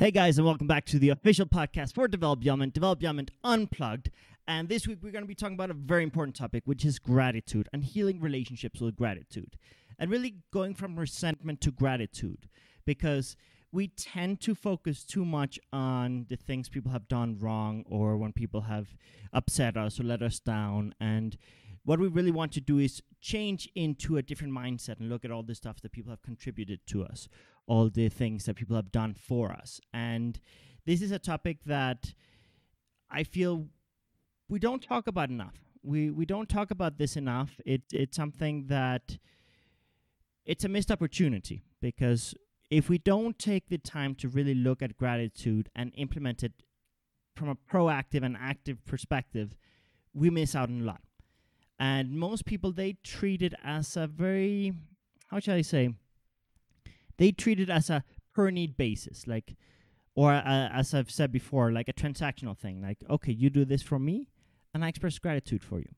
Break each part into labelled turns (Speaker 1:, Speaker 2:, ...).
Speaker 1: Hey guys, and welcome back to the official podcast for Develop Your Element, Develop Your Element Unplugged. And this week we're going to be talking about a very important topic, which is gratitude and healing relationships with gratitude. And really going from resentment to gratitude because we tend to focus too much on the things people have done wrong or when people have upset us or let us down. And what we really want to do is change into a different mindset and look at all the stuff that people have contributed to us all the things that people have done for us. And this is a topic that I feel we don't talk about enough. We we don't talk about this enough. It it's something that it's a missed opportunity because if we don't take the time to really look at gratitude and implement it from a proactive and active perspective, we miss out on a lot. And most people they treat it as a very how shall I say they treat it as a per need basis, like, or uh, as I've said before, like a transactional thing. Like, okay, you do this for me, and I express gratitude for you.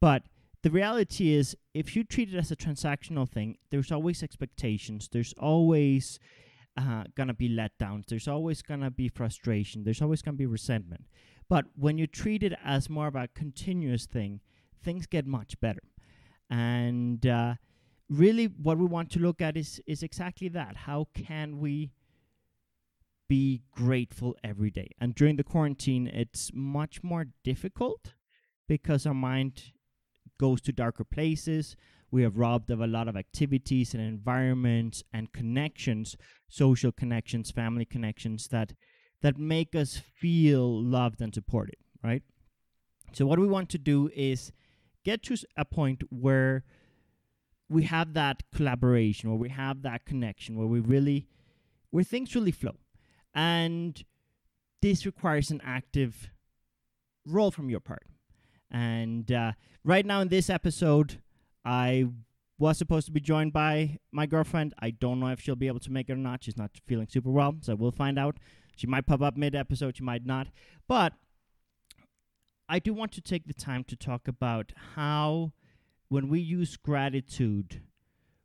Speaker 1: But the reality is, if you treat it as a transactional thing, there's always expectations. There's always uh, gonna be letdowns. There's always gonna be frustration. There's always gonna be resentment. But when you treat it as more of a continuous thing, things get much better. And uh, really what we want to look at is is exactly that. How can we be grateful every day? And during the quarantine it's much more difficult because our mind goes to darker places. We have robbed of a lot of activities and environments and connections social connections family connections that that make us feel loved and supported right? So what we want to do is get to a point where we have that collaboration or we have that connection where we really where things really flow. And this requires an active role from your part. And uh, right now in this episode i was supposed to be joined by my girlfriend. I don't know if she'll be able to make it or not. She's not feeling super well so we'll find out. She might pop up mid episode she might not. But i do want to take the time to talk about how when we use gratitude,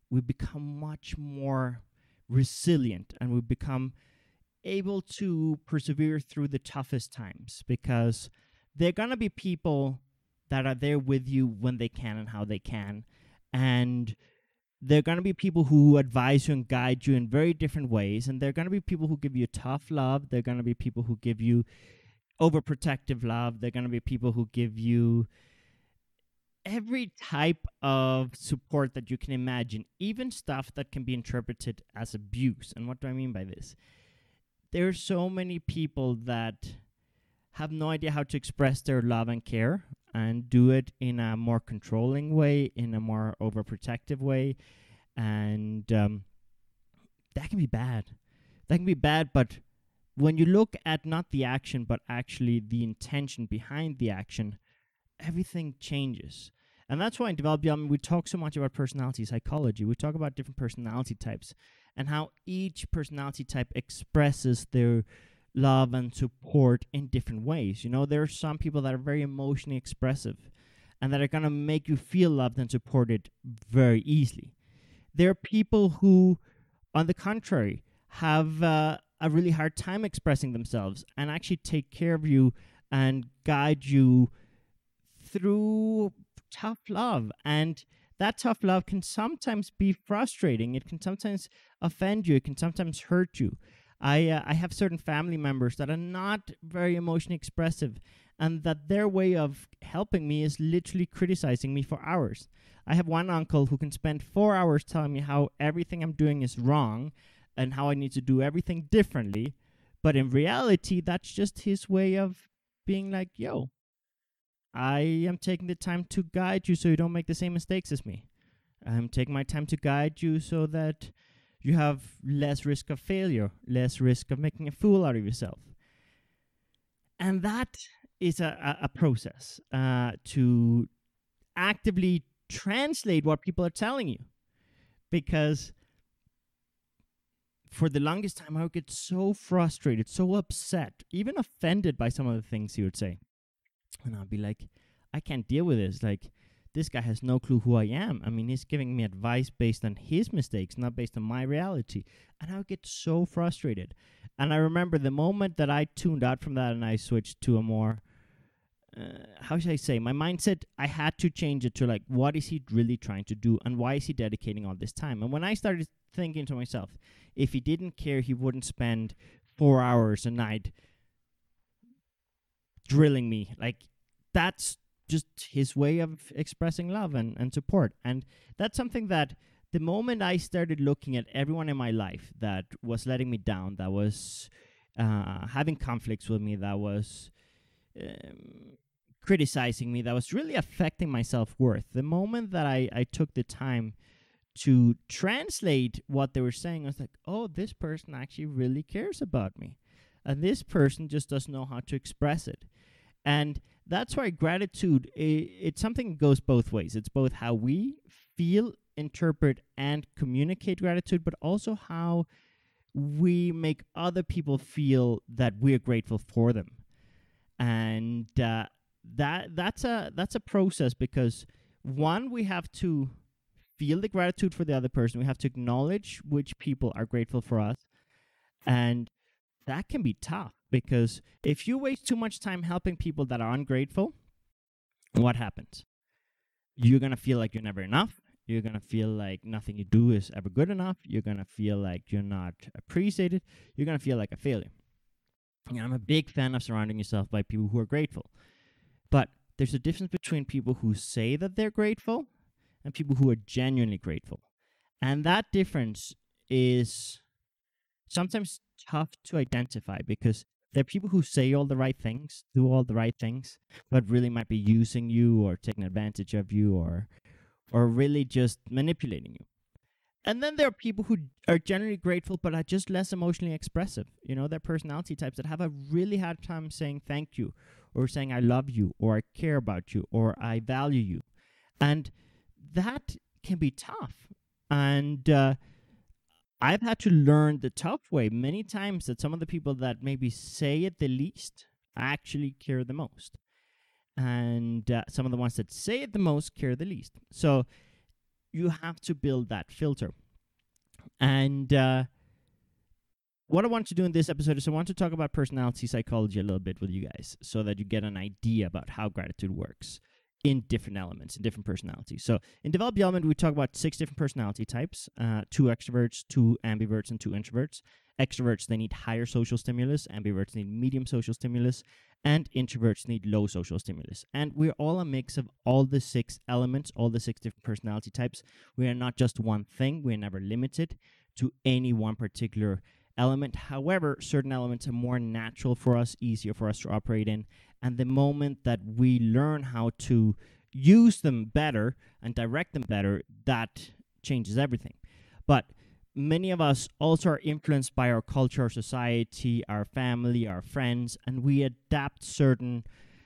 Speaker 1: we become much more resilient and we become able to persevere through the toughest times because there are going to be people that are there with you when they can and how they can. And there are going to be people who advise you and guide you in very different ways. And there are going to be people who give you tough love. There are going to be people who give you overprotective love. There are going to be people who give you every type of support that you can imagine, even stuff that can be interpreted as abuse. And what do I mean by this? There are so many people that have no idea how to express their love and care and do it in a more controlling way, in a more overprotective way. And um, that can be bad. That can be bad, but when you look at not the action, but actually the intention behind the action, everything changes. And that's why in Develop Your Element, we talk so much about personality psychology. We talk about different personality types and how each personality type expresses their love and support in different ways. You know, there are some people that are very emotionally expressive and that are going to make you feel loved and supported very easily. There are people who, on the contrary, have uh, a really hard time expressing themselves and actually take care of you and guide you through tough love. And that tough love can sometimes be frustrating. It can sometimes offend you. It can sometimes hurt you. I uh, I have certain family members that are not very emotionally expressive, and that their way of helping me is literally criticizing me for hours. I have one uncle who can spend four hours telling me how everything I'm doing is wrong, and how I need to do everything differently. But in reality, that's just his way of being like, "Yo, I am taking the time to guide you so you don't make the same mistakes as me. I'm taking my time to guide you so that you have less risk of failure, less risk of making a fool out of yourself. And that is a, a, a process uh, to actively translate what people are telling you. Because for the longest time, I would get so frustrated, so upset, even offended by some of the things he would say and I'll be like, I can't deal with this. Like, this guy has no clue who I am. I mean, he's giving me advice based on his mistakes, not based on my reality. And I would get so frustrated. And I remember the moment that I tuned out from that and I switched to a more, uh, how should I say, my mindset, I had to change it to like, what is he really trying to do and why is he dedicating all this time? And when I started thinking to myself, if he didn't care, he wouldn't spend four hours a night drilling me. Like, that's just his way of expressing love and, and support. And that's something that the moment I started looking at everyone in my life that was letting me down, that was uh, having conflicts with me, that was um, criticizing me, that was really affecting my self worth, the moment that I, I took the time to translate what they were saying, I was like, oh, this person actually really cares about me. And this person just doesn't know how to express it. And that's why gratitude it's something that goes both ways. It's both how we feel, interpret, and communicate gratitude, but also how we make other people feel that we're grateful for them. And uh, that that's a that's a process because one we have to feel the gratitude for the other person. We have to acknowledge which people are grateful for us, and that can be tough because if you waste too much time helping people that are ungrateful, what happens? You're going to feel like you're never enough. You're going to feel like nothing you do is ever good enough. You're going to feel like you're not appreciated. You're going to feel like a failure. Know, I'm a big fan of surrounding yourself by people who are grateful. But there's a difference between people who say that they're grateful and people who are genuinely grateful. And that difference is sometimes tough to identify because there are people who say all the right things, do all the right things, but really might be using you or taking advantage of you or or really just manipulating you. And then there are people who are generally grateful but are just less emotionally expressive. You know, they're personality types that have a really hard time saying thank you or saying I love you or I care about you or I value you. And that can be tough. And uh, I've had to learn the tough way many times that some of the people that maybe say it the least actually care the most. And uh, some of the ones that say it the most care the least. So you have to build that filter. And uh, what I want to do in this episode is I want to talk about personality psychology a little bit with you guys so that you get an idea about how gratitude works in different elements, in different personalities. So in Develop Your Element, we talk about six different personality types: uh, two extroverts, two ambiverts, and two introverts. Extroverts they need higher social stimulus, ambiverts need medium social stimulus, and introverts need low social stimulus. And we're all a mix of all the six elements, all the six different personality types. We are not just one thing. We are never limited to any one particular element. However, certain elements are more natural for us, easier for us to operate in. And the moment that we learn how to use them better and direct them better, that changes everything. But many of us also are influenced by our culture, our society, our family, our friends, and we adapt certain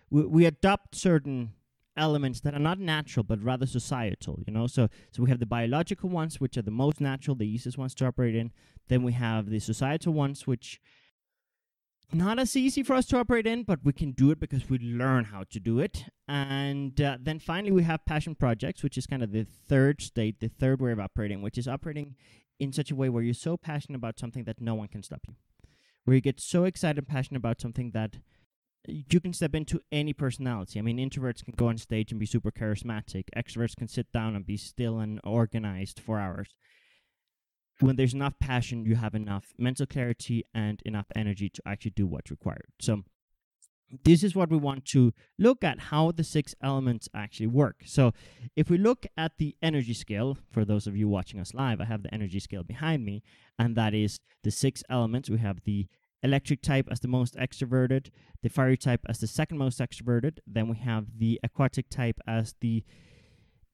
Speaker 1: we, we adopt certain elements that are not natural but rather societal you know? So so we have the biological ones which are the most natural the easiest ones to operate in. Then we have the societal ones which not as easy for us to operate in but we can do it because we learn how to do it. And uh, then finally we have passion projects which is kind of the third state the third way of operating which is operating in such a way where you're so passionate about something that no one can stop you. Where you get so excited and passionate about something that you can step into any personality. I mean, introverts can go on stage and be super charismatic. Extroverts can sit down and be still and organized for hours. When there's enough passion, you have enough mental clarity and enough energy to actually do what's required. So, this is what we want to look at how the six elements actually work. So, if we look at the energy scale, for those of you watching us live, I have the energy scale behind me, and that is the six elements. We have the electric type as the most extroverted, the fiery type as the second most extroverted. Then we have the aquatic type as the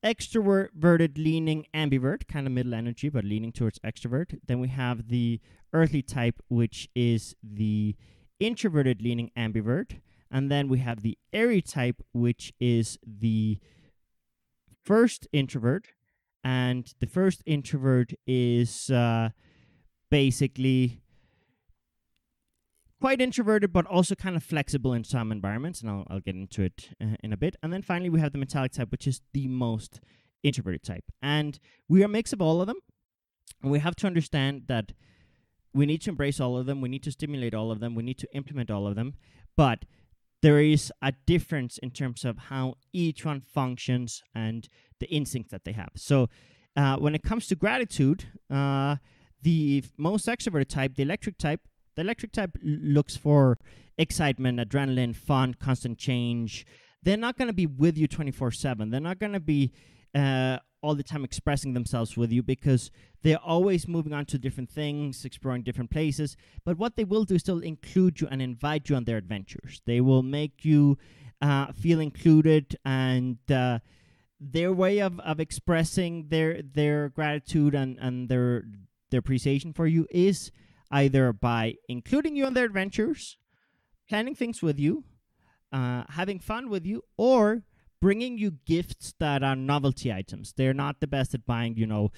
Speaker 1: extroverted leaning ambivert, kind of middle energy, but leaning towards extrovert. Then we have the earthly type, which is the introverted leaning ambivert. And then we have the airy type, which is the first introvert. And the first introvert is uh, basically quite introverted, but also kind of flexible in some environments, and I'll, I'll get into it uh, in a bit. And then finally, we have the metallic type, which is the most introverted type. And we are a mix of all of them. And we have to understand that we need to embrace all of them, we need to stimulate all of them, we need to implement all of them. But there is a difference in terms of how each one functions and the instincts that they have. So, uh, when it comes to gratitude, uh, the most extroverted type, the electric type, the electric type l- looks for excitement, adrenaline, fun, constant change. They're not going to be with you 24 7. They're not going to be uh, all the time expressing themselves with you because they're always moving on to different things, exploring different places. But what they will do is still include you and invite you on their adventures. They will make you uh, feel included and. Uh, their way of, of expressing their their gratitude and, and their their appreciation for you is either by including you on their adventures, planning things with you, uh, having fun with you, or bringing you gifts that are novelty items. They're not the best at buying, you know,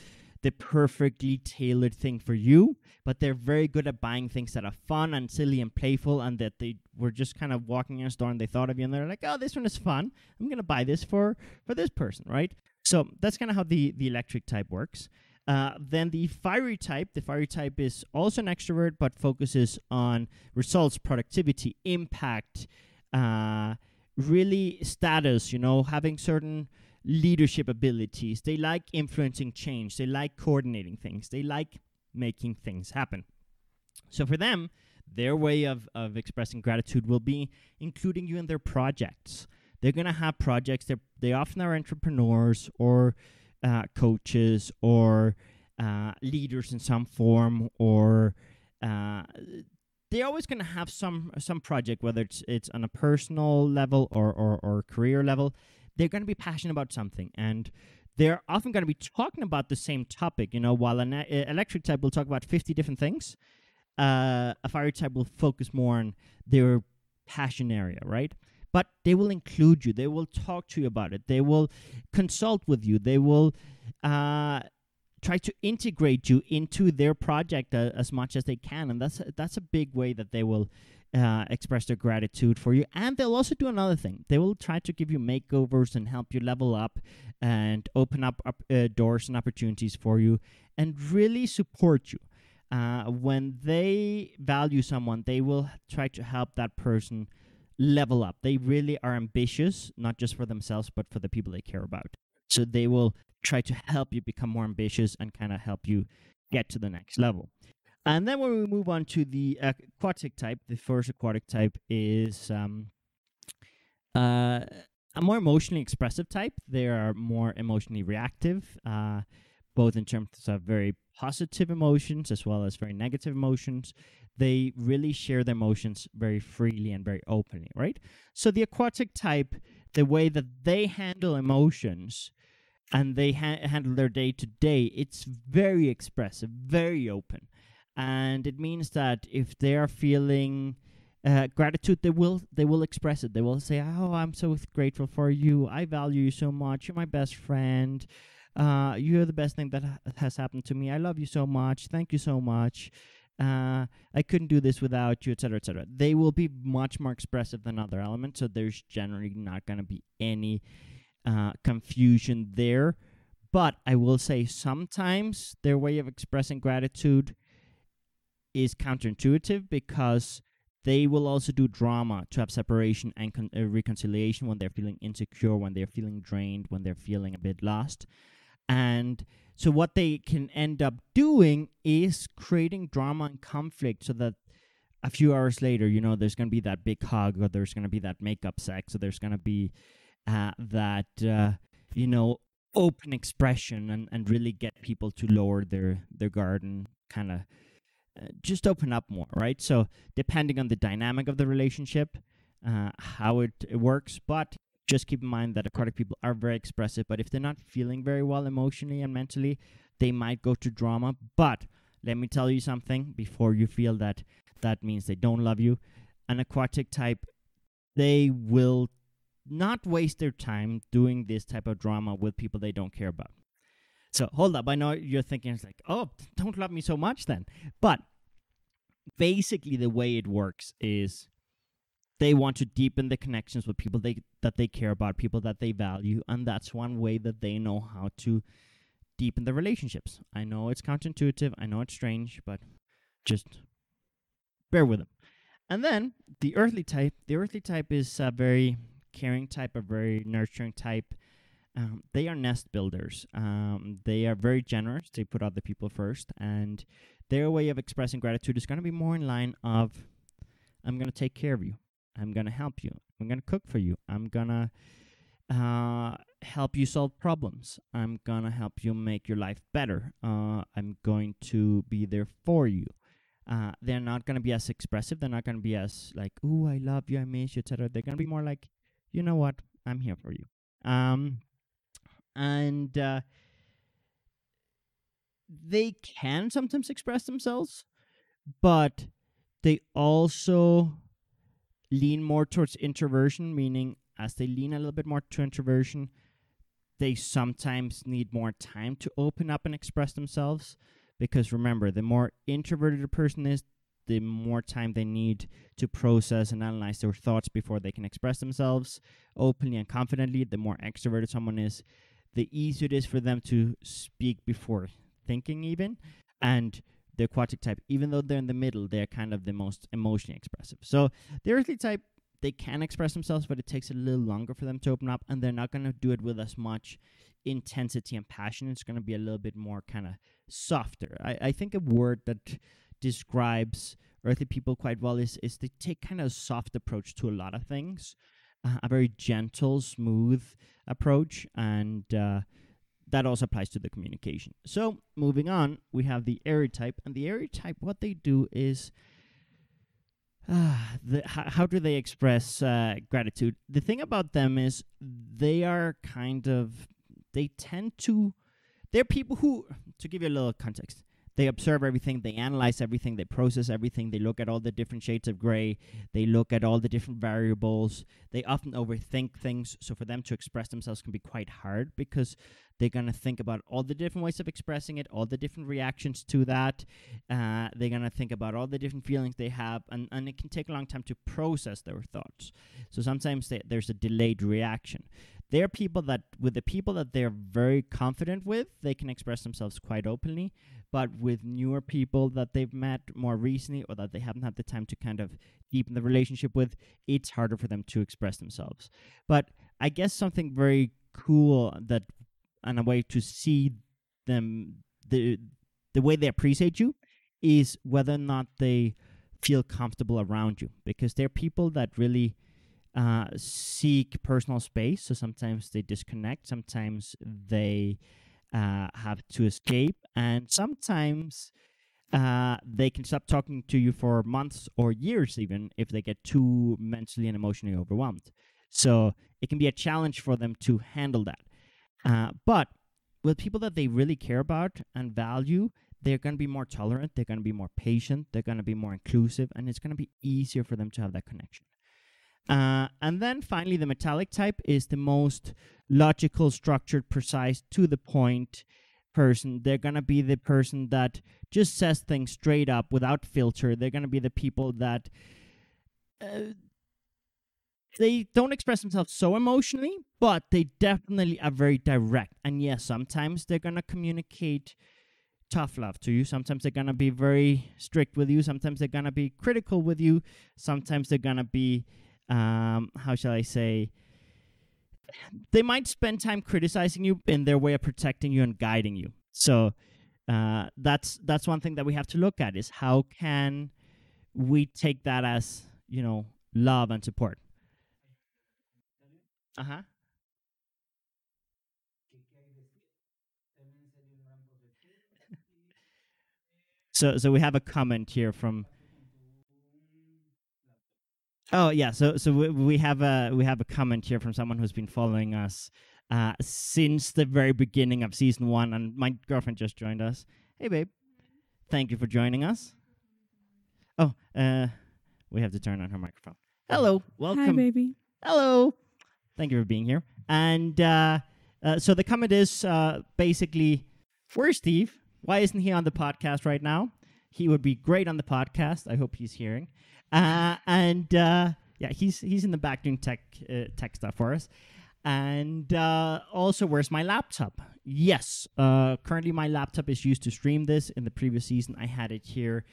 Speaker 1: the perfectly tailored thing for you, but they're very good at buying things that are fun and silly and playful and that they were just kind of walking in a store and they thought of you and they're like, "Oh, this one is fun. I'm going to buy this for for this person," right? So, that's kind of how the the electric type works. Uh, then the fiery type, the fiery type is also an extrovert but focuses on results, productivity, impact, uh, really status, you know, having certain leadership abilities. They like influencing change. They like coordinating things. They like making things happen. So for them, their way of, of expressing gratitude will be including you in their projects. They're going to have projects. They they often are entrepreneurs or uh, coaches or uh, leaders in some form, or uh, they're always going to have some some project, whether it's it's on a personal level or or, or career level they're going to be passionate about something and they're often going to be talking about the same topic. You know, while an electric type will talk about 50 different things, uh, a fire type will focus more on their passion area, right? But they will include you. They will talk to you about it. They will consult with you. They will uh, try to integrate you into their project uh, as much as they can, and that's that's a big way that they will uh, express their gratitude for you. And they'll also do another thing. They will try to give you makeovers and help you level up and open up, up uh, doors and opportunities for you and really support you. Uh, when they value someone, they will try to help that person level up. They really are ambitious, not just for themselves, but for the people they care about. So they will try to help you become more ambitious and kind of help you get to the next level. And then when we move on to the aquatic type, the first aquatic type is um, uh, a more emotionally expressive type. They are more emotionally reactive, uh, both in terms of very positive emotions as well as very negative emotions. They really share their emotions very freely and very openly, right? So the aquatic type, the way that they handle emotions and they ha- handle their day to day, it's very expressive, very open and it means that if they are feeling uh, gratitude, they will they will express it. They will say, "Oh, I'm so grateful for you. I value you so much. You're my best friend. Uh, you're the best thing that ha- has happened to me. I love you so much. Thank you so much. Uh, I couldn't do this without you, etc., etc." They will be much more expressive than other elements, so there's generally not going to be any uh, confusion there. But I will say sometimes their way of expressing gratitude is counterintuitive because they will also do drama to have separation and con- uh, reconciliation when they're feeling insecure, when they're feeling drained, when they're feeling a bit lost. And so, what they can end up doing is creating drama and conflict so that a few hours later, you know, there's going to be that big hug or there's going to be that makeup sex or there's going to be uh, that, uh, you know, open expression and, and really get people to lower their, their guard and kind of uh, just open up more, right? So depending on the dynamic of the relationship, uh, how it, it, works, but just keep in mind that aquatic people are very expressive. But if they're not feeling very well emotionally and mentally, they might go to drama. But let me tell you something before you feel that that means they don't love you. An aquatic type, they will not waste their time doing this type of drama with people they don't care about. So hold up. I know you're thinking it's like, oh, don't love me so much then. But basically the way it works is they want to deepen the connections with people they that they care about, people that they value, and that's one way that they know how to deepen the relationships. I know it's counterintuitive, I know it's strange, but just bear with them. And then the earthly type, the earthly type is a very caring type, a very nurturing type. Um, they are nest builders. Um, they are very generous. They put other people first, and their way of expressing gratitude is going to be more in line of, "I'm going to take care of you. I'm going to help you. I'm going to cook for you. I'm going to uh, help you solve problems. I'm going to help you make your life better. Uh, I'm going to be there for you." Uh, they're not going to be as expressive. They're not going to be as like, "Ooh, I love you, I miss you," etc. They're going to be more like, "You know what? I'm here for you." Um, and uh, they can sometimes express themselves, but they also lean more towards introversion, meaning as they lean a little bit more to introversion, they sometimes need more time to open up and express themselves. Because remember, the more introverted a person is, the more time they need to process and analyze their thoughts before they can express themselves openly and confidently. The more extroverted someone is, the easier it is for them to speak before thinking, even. And the aquatic type, even though they're in the middle, they're kind of the most emotionally expressive. So the earthly type, they can express themselves, but it takes a little longer for them to open up, and they're not going to do it with as much intensity and passion. It's going to be a little bit more kind of softer. I, I think a word that describes earthly people quite well is, is they take kind of a soft approach to a lot of things, uh, a very gentle, smooth approach, and uh, that also applies to the communication. So, moving on, we have the airy type, and the airy type, what they do is. Uh, the, how, how do they express uh, gratitude? The thing about them is they are kind of they tend to they're people who to give you a little context they observe everything, they analyze everything, they process everything, they look at all the different shades of gray, they look at all the different variables. They often overthink things, so for them to express themselves can be quite hard because they're going to think about all the different ways of expressing it, all the different reactions to that. Uh, they're going to think about all the different feelings they have, and, and it can take a long time to process their thoughts. So sometimes they, there's a delayed reaction. They're people that, with the people that they're very confident with, they can express themselves quite openly but with newer people that they've met more recently or that they haven't had the time to kind of deepen the relationship with, it's harder for them to express themselves. But I guess something very cool that and a way to see them the the way they appreciate you is whether or not they feel comfortable around you because they're people that really uh, seek personal space so sometimes they disconnect sometimes they uh, have to escape, and sometimes uh, they can stop talking to you for months or years, even if they get too mentally and emotionally overwhelmed. So it can be a challenge for them to handle that. Uh, but with people that they really care about and value, they're going to be more tolerant, they're going to be more patient, they're going to be more inclusive, and it's going to be easier for them to have that connection. Uh, and then finally, the metallic type is the most logical, structured, precise, to the point person. They're going to be the person that just says things straight up without filter. They're going to be the people that uh, they don't express themselves so emotionally, but they definitely are very direct. And yes, sometimes they're going to communicate tough love to you. Sometimes they're going to be very strict with you. Sometimes they're going to be critical with you. Sometimes they're going to be um, how shall I say, they might spend time criticizing you in their way of protecting you and guiding you. So uh, that's that's one thing that we have to look at is how can we take that as you know love and support. Uh huh. so so we have a comment here from Oh yeah, so so we, we have a we have a comment here from someone who's been following us uh, since the very beginning of season one, and my girlfriend just joined us. Hey babe, thank you for joining us. Oh, uh, we have to turn on her microphone. Hello, welcome.
Speaker 2: Hi, baby.
Speaker 1: Hello, thank you for being here. And uh, uh, so the comment is uh, basically, where's Steve? Why isn't he on the podcast right now? he would be great on the podcast. I hope he's hearing. Uh, and uh, yeah, he's he's in the back doing tech uh, tech stuff for us. And also, where's my laptop? Yes, currently my laptop is used to stream this. In the previous season, I had it here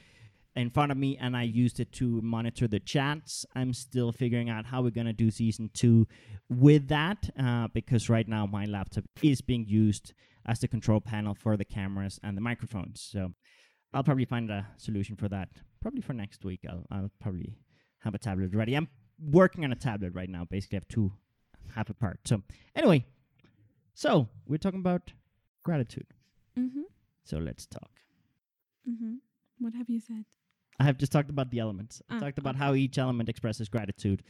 Speaker 1: in front of me and I used it to monitor the chats. I'm still figuring out how we're going to do season two with that uh, because right now my laptop is being used as the control panel for the cameras and the microphones. So I'll probably find a solution for that. Probably for next week. I'll, I'll probably have a tablet ready. I'm working on a tablet right now. Basically, I have two half apart. So anyway, so we're talking about gratitude.
Speaker 2: Mm-hmm.
Speaker 1: So let's talk.
Speaker 2: Mm-hmm. What have you said?
Speaker 1: I have just talked about the elements. I
Speaker 2: Ah,
Speaker 1: talked about
Speaker 2: okay.
Speaker 1: how each element expresses gratitude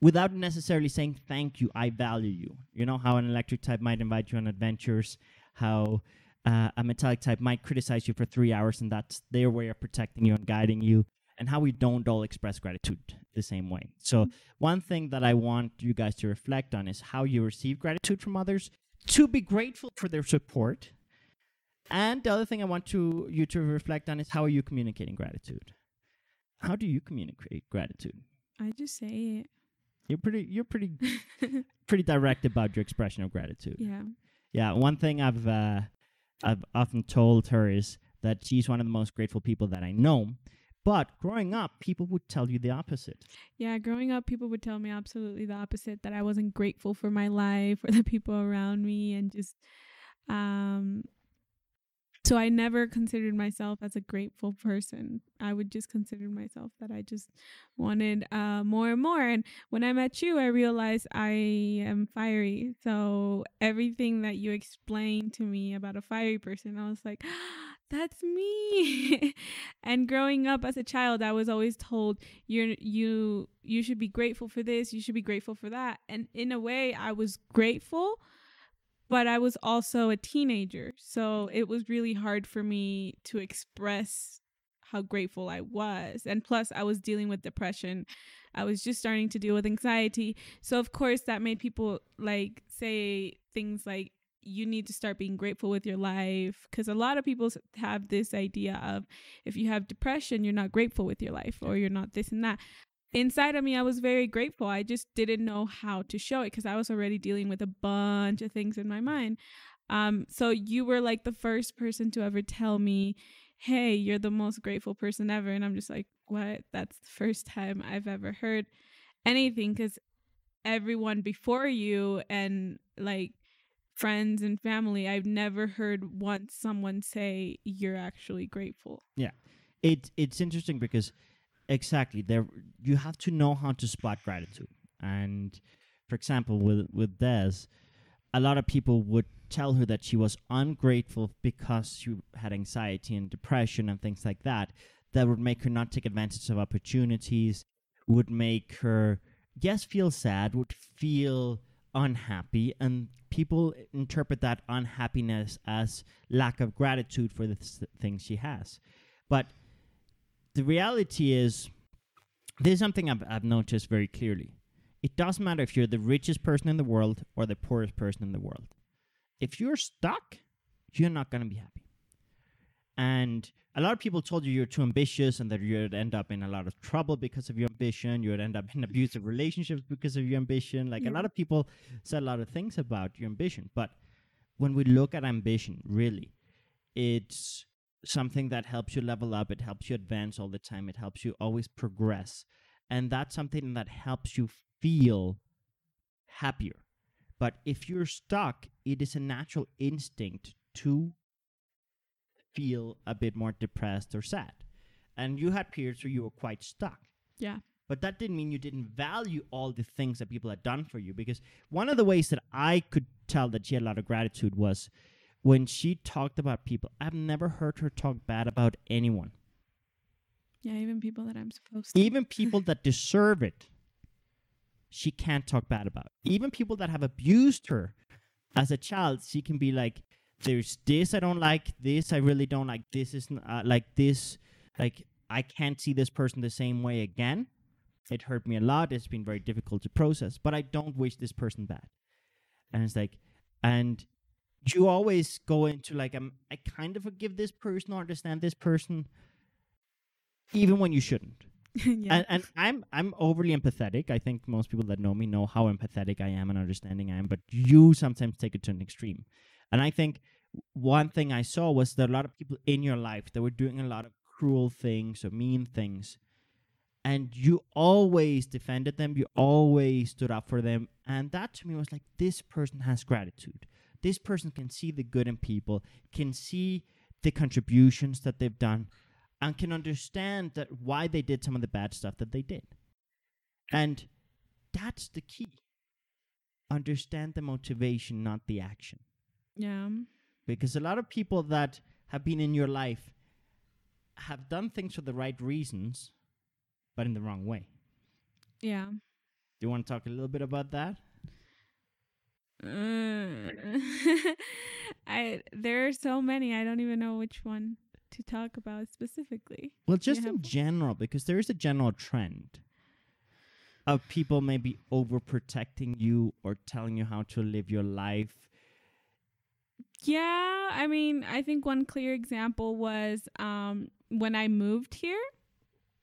Speaker 1: without necessarily saying thank you, I value you. You know how an electric type might invite you on adventures, how uh, a metallic type might criticize you for three hours, and that's their way of protecting you and guiding you, and how we don't all express gratitude the same way. So, one thing that I want you guys to reflect on is how you receive gratitude from others, to be grateful for their support. And the other thing I want to you to reflect on is how are you communicating gratitude? How do you communicate gratitude?
Speaker 2: I just say it.
Speaker 1: You're pretty you're pretty pretty direct about your expression of gratitude.
Speaker 2: yeah.
Speaker 1: Yeah, one thing I've uh, I've often told her is that she's one of the most grateful people that I know. But growing up, people would tell you the opposite.
Speaker 2: Yeah, growing up, people would tell me absolutely the opposite that I wasn't grateful for my life or the people around me, and just, um, so I never considered myself as a grateful person. I would just consider myself that I just wanted uh, more and more. And when I met you, I realized I am fiery. So everything that you explained to me about a fiery person, I was like, that's me. and growing up as a child, I was always told you're you you should be grateful for this, you should be grateful for that. And in a way, I was grateful, but I was also a teenager. So it was really hard for me to express how grateful I was. And plus, I was dealing with depression. I was just starting to deal with anxiety. So, of course, that made people like say things like, you need to start being grateful with your life. Because a lot of people have this idea of if you have depression, you're not grateful with your life or you're not this and that. Inside of me, I was very grateful. I just didn't know how to show it because I was already dealing with a bunch of things in my mind. Um, so you were like the first person to ever tell me, "Hey, you're the most grateful person ever," and I'm just like, "What?" That's the first time I've ever heard anything because everyone before you and like friends and family, I've never heard once someone say you're actually grateful. Yeah.
Speaker 1: It it's interesting because exactly there you have to know how to spot gratitude. And for example, with with Des, a lot of people would tell her that she was ungrateful because she had anxiety and depression and things like that. That would make her not take advantage of opportunities, would make her yes feel sad, would feel unhappy, and people interpret that unhappiness as lack of gratitude for the th- things she has. But the reality is, this is something I've, I've noticed very clearly. It doesn't matter if you're the richest person in the world or the poorest person in the world. If you're stuck, you're not going to be happy. And a lot of people told you you're too ambitious and that you'd end up in a lot of trouble because of your ambition. You would end up in abusive relationships because of your ambition. Like
Speaker 2: Yeah.
Speaker 1: a lot of people said a lot of things about your ambition. But when we look at ambition, really, it's something that helps you level up. It helps you advance all the time. It helps you always progress. And that's something that helps you feel happier. But if you're stuck, it is a natural instinct to feel a bit more depressed or sad. And you had periods where you were quite stuck.
Speaker 2: Yeah.
Speaker 1: But that didn't mean you didn't value all the things that people had done for you. Because one of the ways that I could tell that she had a lot of gratitude was when she talked about people. I've never heard her talk bad about anyone,
Speaker 2: Yeah, even people that I'm supposed to.
Speaker 1: even people that deserve it. She can't talk bad about. Even people that have abused her as a child, she can be like, "There's this I don't like. This I really don't like. This is uh, like this. Like I can't see this person the same way again. It hurt me a lot. It's been very difficult to process. But I don't wish this person bad." And it's like, and you always go into like, um, I kind of forgive this person or understand this person, even when you shouldn't.
Speaker 2: yeah.
Speaker 1: And, and I'm I'm overly empathetic. I think most people that know me know how empathetic I am and understanding I am. But you sometimes take it to an extreme, and I think one thing I saw was that a lot of people in your life that were doing a lot of cruel things or mean things, and you always defended them. You always stood up for them, and that to me was like this person has gratitude. This person can see the good in people, can see the contributions that they've done, and can understand that why they did some of the bad stuff that they did. And that's the key. Understand the motivation, not the action.
Speaker 2: yeah.
Speaker 1: Because a lot of people that have been in your life have done things for the right reasons, but in the wrong way.
Speaker 2: Yeah.
Speaker 1: Do you want to talk a little bit about that?
Speaker 2: Uh, I there are so many. I don't even know which one to talk about specifically.
Speaker 1: Well, just in
Speaker 2: one?
Speaker 1: general, because there is a general trend of people maybe overprotecting you or telling you how to live your life.
Speaker 2: Yeah, I mean, I think one clear example was um when I moved here.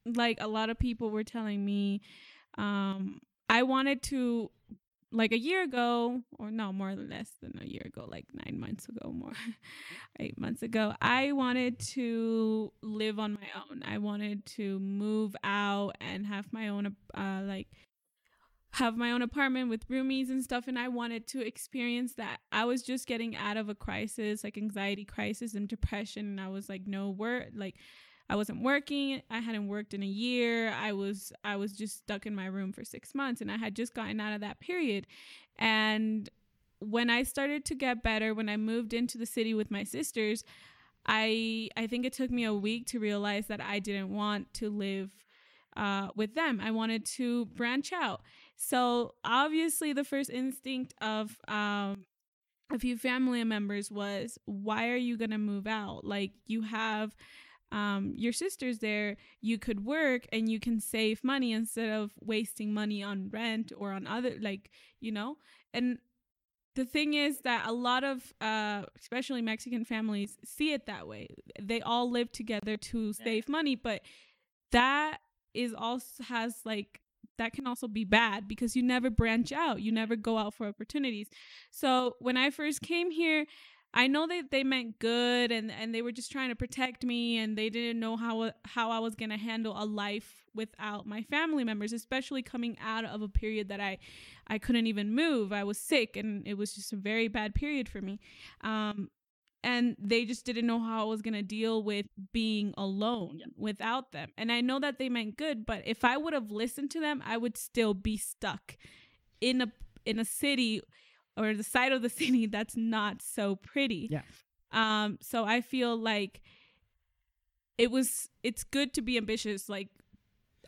Speaker 2: Like a lot of people were telling me um I wanted to like a year ago or no, more or less than a year ago, like 9 months ago more. 8 months ago, I wanted to live on my own. I wanted to move out and have my own uh like have my own apartment with roomies and stuff and I wanted to experience that. I was just getting out of a crisis, like anxiety crisis and depression and I was like no work like I wasn't working. I hadn't worked in a year. I was I was just stuck in my room for 6 months and I had just gotten out of that period. And when I started to get better, when I moved into the city with my sisters, I I think it took me a week to realize that I didn't want to live uh, with them. I wanted to branch out. So obviously, the first instinct of um, a few family members was, "Why are you gonna move out? Like you have." Um, your sister's there, you could work and you can save money instead of wasting money on rent or on other, like, you know? And the thing is that a lot of uh, especially mexican families see it that way. They all live together to save money but that is also has like that can also be bad because you never branch out you never go out for opportunities. So when i first came here i know that they meant good and and they were just trying to protect me and they didn't know how how i was going to handle a life without my family members especially coming out of a period that i I couldn't even move. I was sick and it was just a very bad period for me. Um, and they just didn't know how I was going to deal with being alone without them. And I know that they meant good, but if I would have listened to them, I would still be stuck in a in a city or the side of the city that's not so pretty.
Speaker 1: Yeah.
Speaker 2: Um so I feel like it was it's good to be ambitious like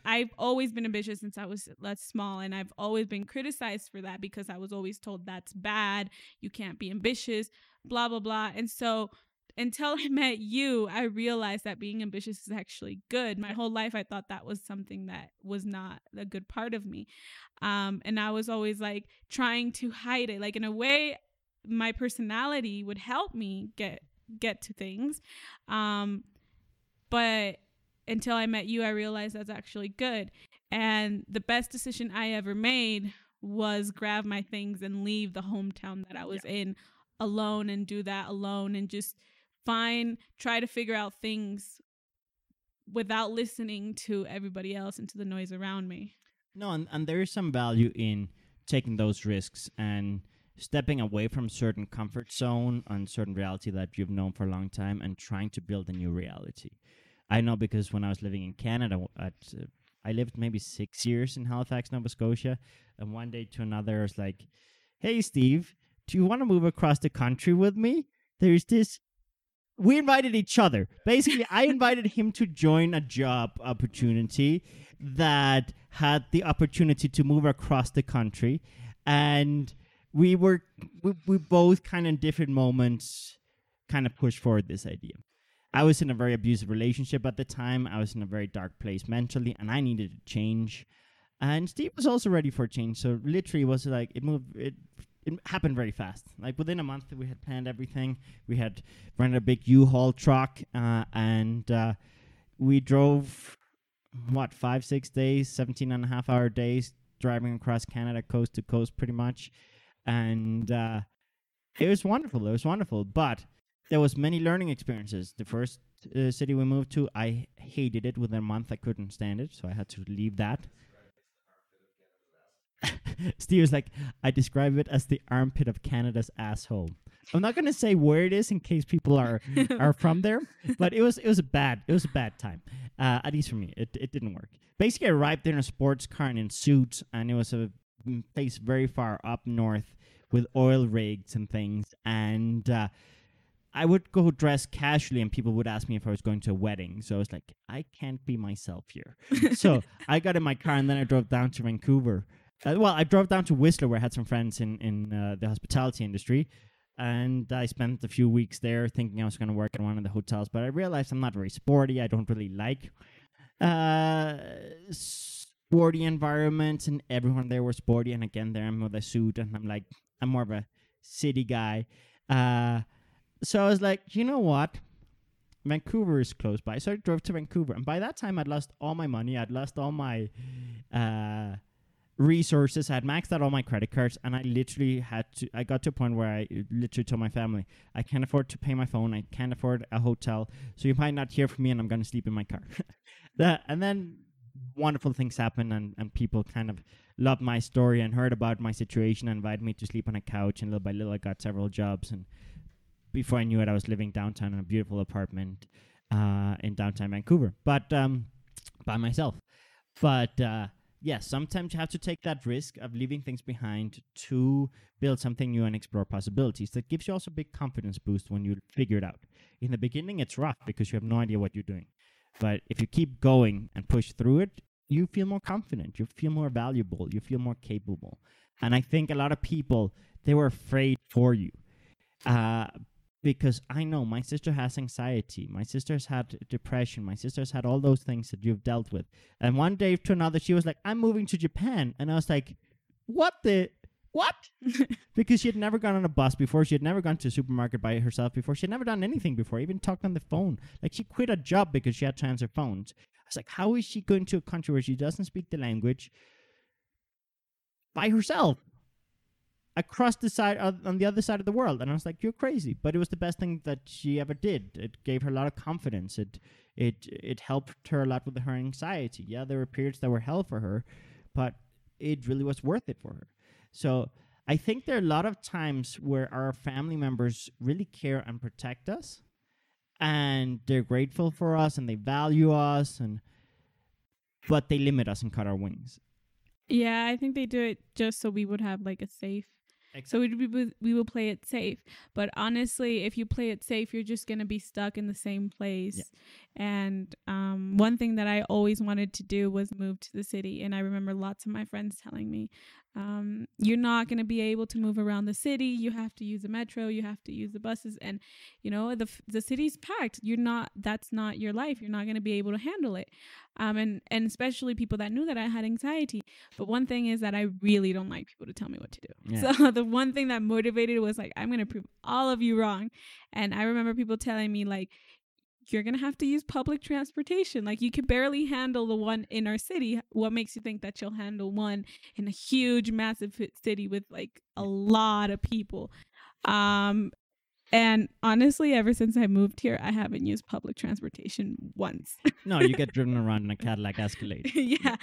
Speaker 2: I've always been ambitious since I was less small, and I've always been criticized for that because I was always told that's bad. You can't be ambitious, blah blah blah. And so, until I met you, I realized that being ambitious is actually good. My whole life, I thought that was something that was not a good part of me, um, and I was always like trying to hide it. Like in a way, my personality would help me get get to things, um, but until I met you, I realized that's actually good. And the best decision I ever made was grab my things and leave the hometown that I was in alone and do that alone and just find, try to figure out things without listening to everybody else and to the noise around me.
Speaker 1: No, and, and there is some value in taking those risks and stepping away from certain comfort zone and certain reality that you've known for a long time and trying to build a new reality. I know because when I was living in Canada, at uh, I lived maybe six years in Halifax, Nova Scotia, and one day to another, I was like, "Hey, Steve, do you want to move across the country with me? There's this." We invited each other. Basically, I invited him to join a job opportunity that had the opportunity to move across the country, and we were we, we both kind of different moments kind of pushed forward this idea. I was in a very abusive relationship at the time. I was in a very dark place mentally, and I needed to change. And Steve was also ready for change. So literally, it was like it moved. It it happened very fast. Like within a month, we had planned everything. We had rented a big U-Haul truck, uh, and uh, we drove what five six days 17 and a half hour days driving across canada coast to coast pretty much. And uh, it was wonderful. It was wonderful. But there was many learning experiences. The first uh, city we moved to i hated it. Within a month i couldn't stand it. So i had to leave that Steve is like, I describe it as the armpit of Canada's asshole. I'm not gonna say where it is in case people are are from there, but it was it was a bad it was a bad time. Uh, at least for me, it it didn't work. Basically, I arrived there in a sports car and in suits, and it was a mm, place very far up north with oil rigs and things, and. Uh, I would go dress casually, and people would ask me if I was going to a wedding. So I was like, I can't be myself here. so I got in my car, and then I drove down to Vancouver. Uh, well, I drove down to Whistler, where I had some friends in in uh, the hospitality industry, and I spent a few weeks there thinking I was going to work in one of the hotels. But I realized I'm not very sporty. I don't really like uh, sporty environments, and everyone there was sporty. And again, there I'm with a suit, and I'm like, I'm more of a city guy. Uh, so I was like, you know what? Vancouver is close by. So I drove to Vancouver. And by that time, I'd lost all my money. I'd lost all my uh, resources. I had maxed out all my credit cards. And I literally had to, I got to a point where I literally told my family, I can't afford to pay my phone. I can't afford a hotel. So you might not hear from me and I'm going to sleep in my car. that, and then wonderful things happened and, and people kind of loved my story and heard about my situation and invited me to sleep on a couch. And little by little, I got several jobs and before I knew it, I was living downtown in a beautiful apartment uh, in downtown Vancouver, but um, by myself. But uh, yeah, sometimes you have to take that risk of leaving things behind to build something new and explore possibilities. That gives you also a big confidence boost when you figure it out. In the beginning, it's rough because you have no idea what you're doing. But if you keep going and push through it, you feel more confident, you feel more valuable, you feel more capable. And I think a lot of people, they were afraid for you. Uh, because I know my sister has anxiety, my sister's had depression, my sister's had all those things that you've dealt with. And one day to another, she was like, I'm moving to Japan. And I was like, what the? What? because she had never gone on a bus before. She had never gone to a supermarket by herself before. She had never done anything before, even talked on the phone. Like she quit a job because she had to answer phones. I was like, how is she going to a country where she doesn't speak the language by herself? Across the side on the other side of the world. And i was like you're crazy. But it was the best thing that she ever did. It gave her a lot of confidence. It it it helped her a lot with her anxiety. Yeah there were periods that were hell for her but it really was worth it for her. So i think there are a lot of times where our family members really care and protect us and they're grateful for us and they value us and but they limit us and cut our wings.
Speaker 2: Yeah, I think they do it just so we would have like a safe. So we would- we will play it safe. But honestly, if you play it safe, you're just gonna be stuck in the same place. And um, one thing that I always wanted to do was move to the city. And I remember lots of my friends telling me, um, "You're not gonna be able to move around the city. You have to use the metro. You have to use the buses. And you know the the city's packed. You're not. That's not your life. You're not gonna be able to handle it. Um, and and especially people that knew that I had anxiety. But one thing is that I really don't like people to tell me what to do.
Speaker 1: Yeah.
Speaker 2: So the one thing that motivated was like, I'm gonna prove all of you wrong. And I remember people telling me like, you're gonna have to use public transportation. Like you can barely handle the one in our city. What makes you think that you'll handle one in a huge, massive city with like a lot of people? Um, and honestly, ever since I moved here, I haven't used public transportation once.
Speaker 1: no you get driven around in a cadillac escalade
Speaker 2: yeah.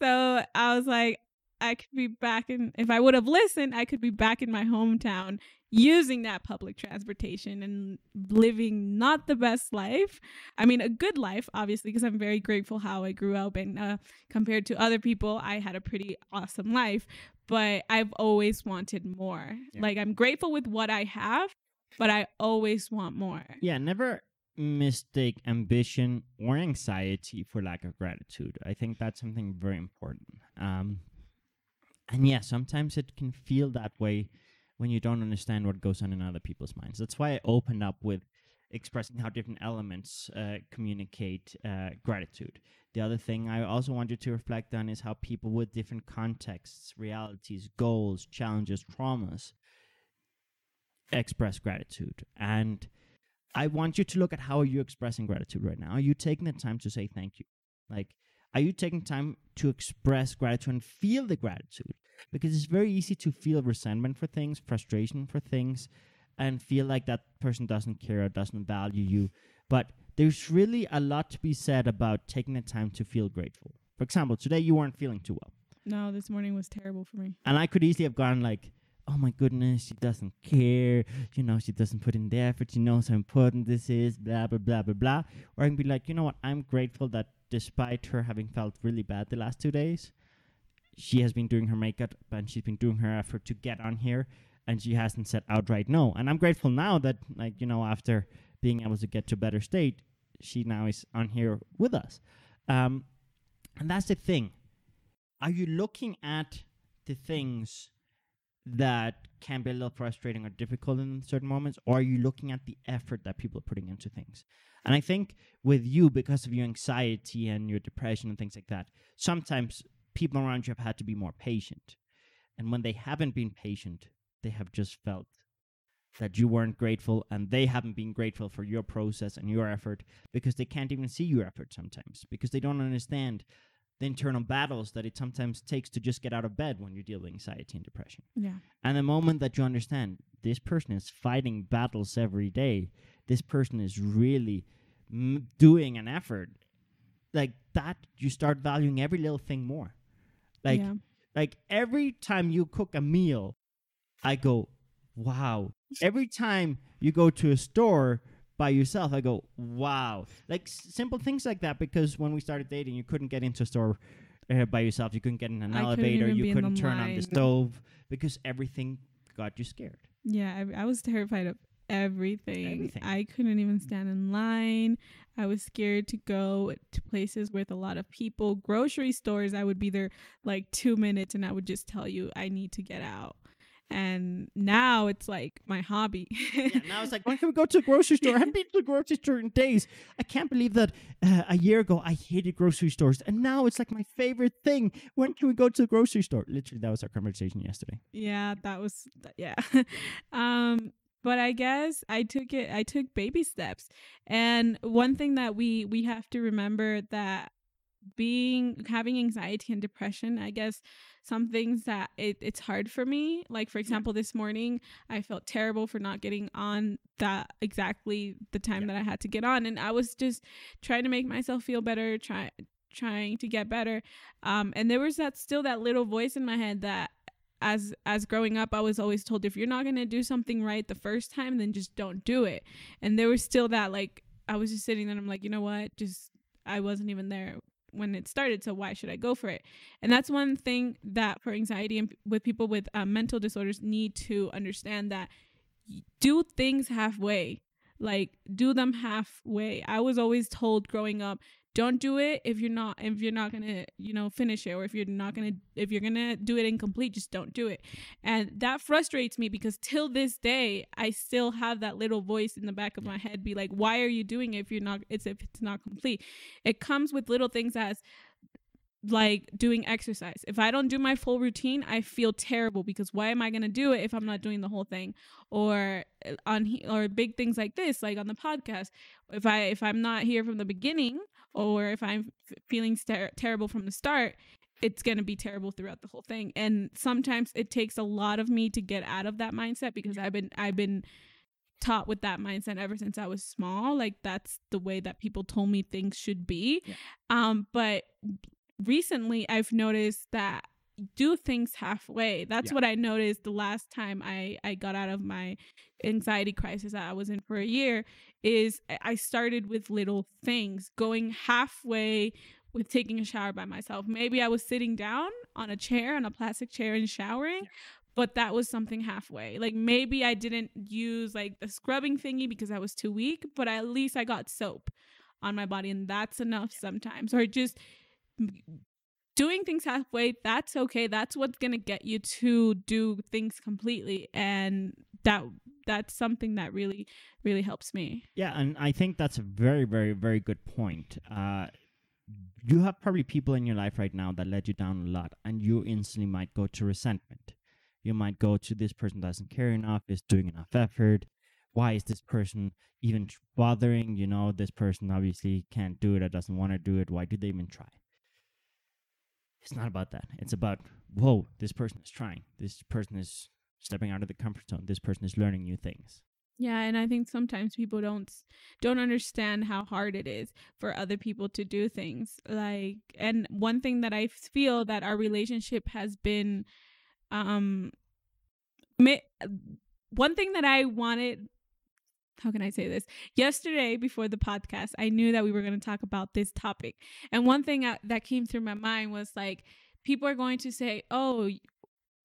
Speaker 2: So I was like, I could be back in, if I would have listened, I could be back in my hometown using that public transportation and living not the best life. I mean, a good life, obviously, because I'm very grateful how I grew up. And uh, compared to other people, I had a pretty awesome life. But I've always wanted more.
Speaker 1: Yeah.
Speaker 2: Like, I'm grateful with what I have, but I always want more.
Speaker 1: yeah never mistake ambition or anxiety for lack of gratitude i think that's something very important um and yeah sometimes it can feel that way when you don't understand what goes on in other people's minds that's why i opened up with expressing how different elements uh, communicate uh, gratitude the other thing i also want you to reflect on is how people with different contexts realities goals challenges traumas express gratitude and I want you to look at how you're you expressing gratitude right now. Are you taking the time to say thank you? Like, Are you taking time to express gratitude and feel the gratitude? Because it's very easy to feel resentment for things, frustration for things, and feel like that person doesn't care or doesn't value you. But there's really a lot to be said about taking the time to feel grateful. For example, today you weren't feeling too well.
Speaker 2: No, this morning was terrible for me.
Speaker 1: And I could easily have gone like, oh my goodness, she doesn't care. You know, she doesn't put in the effort. She knows how important this is, blah, blah, blah, blah, blah. Or I can be like, you know what? I'm grateful that despite her having felt really bad the last two days, she has been doing her makeup and she's been doing her effort to get on here and she hasn't said outright no. And I'm grateful now that, like, you know, after being able to get to a better state, she now is on here with us. Um, and that's the thing. Are you looking at the things that can be a little frustrating or difficult in certain moments, or are you looking at the effort that people are putting into things? And I think with you, because of your anxiety and your depression and things like that, sometimes people around you have had to be more patient. And when they haven't been patient, they have just felt that you weren't grateful and they haven't been grateful for your process and your effort because they can't even see your effort sometimes because they don't understand the internal battles that it sometimes takes to just get out of bed when you deal with anxiety and depression.
Speaker 2: Yeah.
Speaker 1: And the moment that you understand this person is fighting battles every day, this person is really m- doing an effort, like that, you start valuing every little thing more. Like,
Speaker 2: yeah.
Speaker 1: like every time you cook a meal, I go, wow. Every time you go to a store by yourself, I go, wow. Like s- simple things like that. Because when we started dating, you couldn't get into a store uh, by yourself. You couldn't get in an
Speaker 2: I couldn't
Speaker 1: elevator. You couldn't turn on the stove because everything got you scared.
Speaker 2: Yeah, I, I was terrified of everything.
Speaker 1: Everything.
Speaker 2: I couldn't even stand in line. I was scared to go to places with a lot of people. Grocery stores, I would be there like two minutes and I would just tell you, I need to get out. And now it's like my hobby.
Speaker 1: yeah, now it's like, when can we go to the grocery store? I haven't been to the grocery store in days. I can't believe that uh, a year ago I hated grocery stores, and now it's like my favorite thing. When can we go to the grocery store? Literally, that was our conversation yesterday.
Speaker 2: yeah that was th- yeah um but i guess i took it i took baby steps. And one thing that we we have to remember that being having anxiety and depression i guess some things that it, it's hard for me. Like for example this morning i felt terrible for not getting on that exactly the time
Speaker 1: Yeah.
Speaker 2: that i had to get on and i was just trying to make myself feel better try trying to get better. Um and there was that still that little voice in my head that as as growing up i was always told if you're not going to do something right the first time then just don't do it. And there was still that like i was just sitting there and i'm like you know what? Just i wasn't even there when it started so why should i go for it? And that's one thing that for anxiety and with people with um, mental disorders need to understand that do things halfway. Like do them halfway. I was always told growing up don't do it if you're not if you're not gonna you know finish it or if you're not gonna if you're gonna do it incomplete just don't do it and that frustrates me because till this day i still have that little voice in the back of my head be like why are you doing it if you're not it's if it's not complete it comes with little things as like doing exercise. If I don't do my full routine, I feel terrible because why am I going to do it if I'm not doing the whole thing? Or uh, on or big things like this, like on the podcast, if I if I'm not here from the beginning or if I'm f- feeling ter- terrible from the start, it's going to be terrible throughout the whole thing. And sometimes it takes a lot of me to get out of that mindset because I've been I've been taught with that mindset ever since I was small. Like that's the way that people told me things should be.
Speaker 1: Yeah.
Speaker 2: Um, but recently I've noticed that do things halfway. That's
Speaker 1: Yeah.
Speaker 2: what I noticed the last time I I got out of my anxiety crisis that I was in for a year is I- started with little things, going halfway with taking a shower by myself. Maybe I was sitting down on a chair, on a plastic chair and showering, but that was something halfway. Like maybe I didn't use like the scrubbing thingy because I was too weak, but at least I got soap on my body and that's enough sometimes. Or just doing things halfway, that's okay. That's what's going to get you to do things completely and that that's something that really really helps me.
Speaker 1: Yeah, and I think that's a very, very, very good point. Uh, you have probably people in your life right now that let you down a lot, and you instantly might go to resentment. You might go to this person doesn't care enough, is doing enough effort. Why is this person even bothering? You know, this person obviously can't do it or doesn't want to do it. Why do they even try? it's not about that. It's about whoa, this person is trying. This person is stepping out of the comfort zone. This person is learning new things.
Speaker 2: Yeah, and I think sometimes people don't don't understand how hard it is for other people to do things. Like and one thing that I feel that our relationship has been um mi- one thing that I wanted how can I say this? Yesterday before the podcast, I knew that we were going to talk about this topic. And one thing that that came through my mind was like people are going to say, "Oh,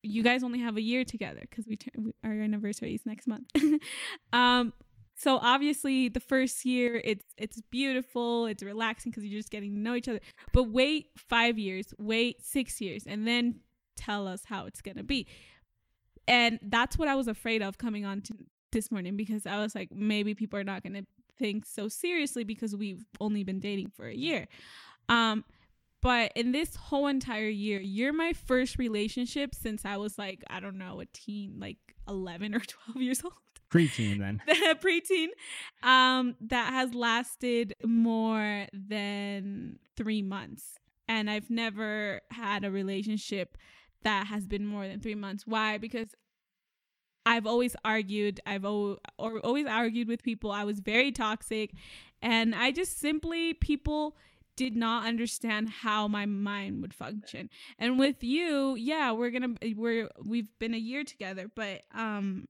Speaker 2: you guys only have a year together because we, we our anniversary is next month. um, so obviously the first year it's it's beautiful, it's relaxing because you're just getting to know each other. But wait five years, wait six years, and then tell us how it's gonna be. And that's what I was afraid of coming on to this morning because I was like, maybe people are not gonna think so seriously because we've only been dating for a year. Um, but in this whole entire year, you're my first relationship since I was like, I don't know, a teen, like 11 or 12 years old.
Speaker 1: Preteen then.
Speaker 2: preteen. Um that has lasted more than three months. And i've never had a relationship that has been more than three months. Why? Because i've always argued i've o- or always argued with people. I was very toxic. And i just simply people did not understand how my mind would function and with you yeah we're gonna we're we've been a year together but um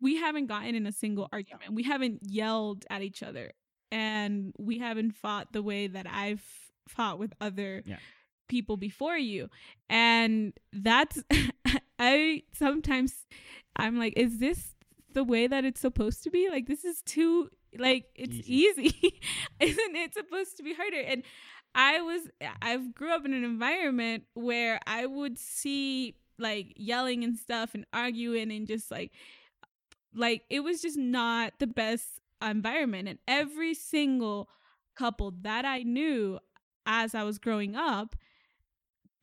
Speaker 2: we haven't gotten in a single argument. We haven't yelled at each other and we haven't fought the way that I've fought with other
Speaker 1: Yeah.
Speaker 2: people before you. And that's I sometimes I'm like is this the way that it's supposed to be? Like this is too like it's easy. Isn't it supposed to be harder? And I was I've grew up in an environment where I would see like yelling and stuff and arguing and just like like it was just not the best environment and every single couple that i knew as i was growing up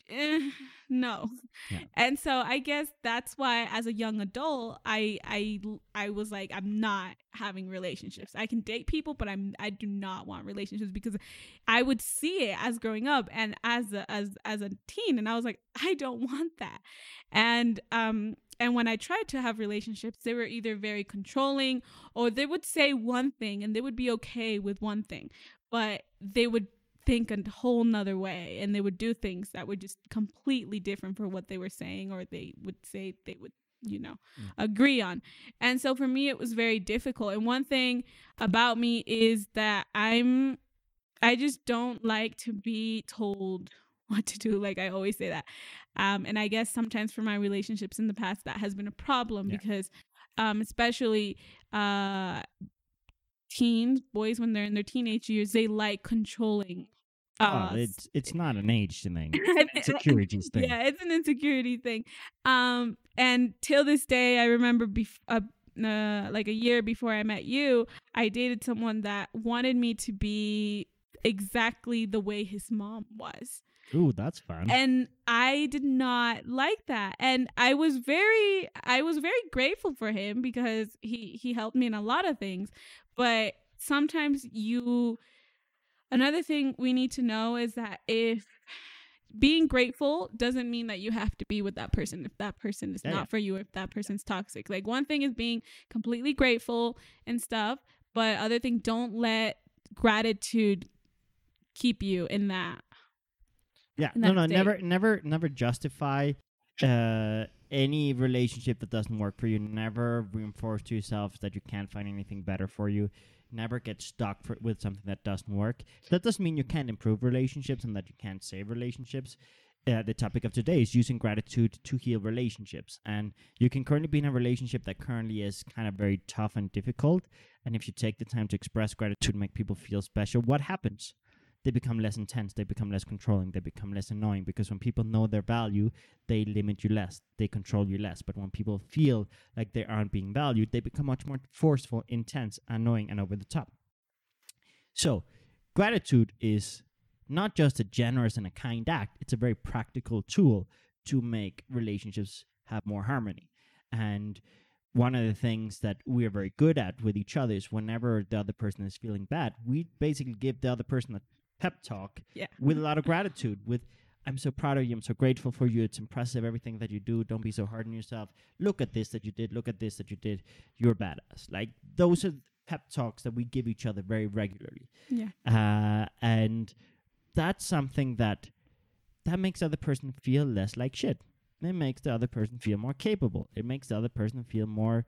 Speaker 2: eh, no.
Speaker 1: Yeah.
Speaker 2: and so i guess that's why as a young adult i i i was like i'm not having relationships. I can date people but i'm i do not want relationships because i would see it as growing up and as a, as as a teen and i was like i don't want that. And um and when I tried to have relationships, they were either very controlling or they would say one thing and they would be okay with one thing, but they would think a whole nother way and they would do things that were just completely different for what they were saying or they would say they would you know
Speaker 1: Mm.
Speaker 2: agree on and so for me it was very difficult and one thing about me is that i'm i just don't like to be told what to do like i always say that um, and I guess sometimes for my relationships in the past, that has been a problem
Speaker 1: Yeah.
Speaker 2: because, um, especially uh, teens, boys, when they're in their teenage years, they like controlling. Uh,
Speaker 1: oh, it's it's not an age thing. It's an insecurities thing.
Speaker 2: Yeah, it's an insecurity thing. Um, and till this day, I remember bef- uh, uh, like a year before I met you, I dated someone that wanted me to be exactly the way his mom was
Speaker 1: Ooh, that's fun.
Speaker 2: and i did not like that and i was very i was very grateful for him because he he helped me in a lot of things but sometimes you another thing we need to know is that if being grateful doesn't mean that you have to be with that person if that person is
Speaker 1: Yeah,
Speaker 2: not for you if that person's toxic like one thing is being completely grateful and stuff but other thing don't let gratitude keep you in that
Speaker 1: Yeah,
Speaker 2: in
Speaker 1: no,
Speaker 2: that
Speaker 1: no,
Speaker 2: state.
Speaker 1: never, never, never justify uh, any relationship that doesn't work for you. Never reinforce to yourself that you can't find anything better for you. Never get stuck for, with something that doesn't work. That doesn't mean you can't improve relationships and that you can't save relationships. Uh, the topic of today is using gratitude to heal relationships. And you can currently be in a relationship that currently is kind of very tough and difficult. And if you take the time to express gratitude make people feel special, what happens? They become less intense, they become less controlling, they become less annoying because when people know their value, they limit you less, they control you less. But when people feel like they aren't being valued, they become much more forceful, intense, annoying, and over the top. So, gratitude is not just a generous and a kind act, it's a very practical tool to make relationships have more harmony. And one of the things that we are very good at with each other is whenever the other person is feeling bad, we basically give the other person a pep talk
Speaker 2: yeah
Speaker 1: with a lot of gratitude with I'm so proud of you. I'm so grateful for you. It's impressive everything that you do. Don't be so hard on yourself. Look at this that you did. Look at this that you did. You're badass. Like those are pep talks that we give each other very regularly.
Speaker 2: Yeah.
Speaker 1: Uh, and that's something that that makes the other person feel less like shit. It makes the other person feel more capable. It makes the other person feel more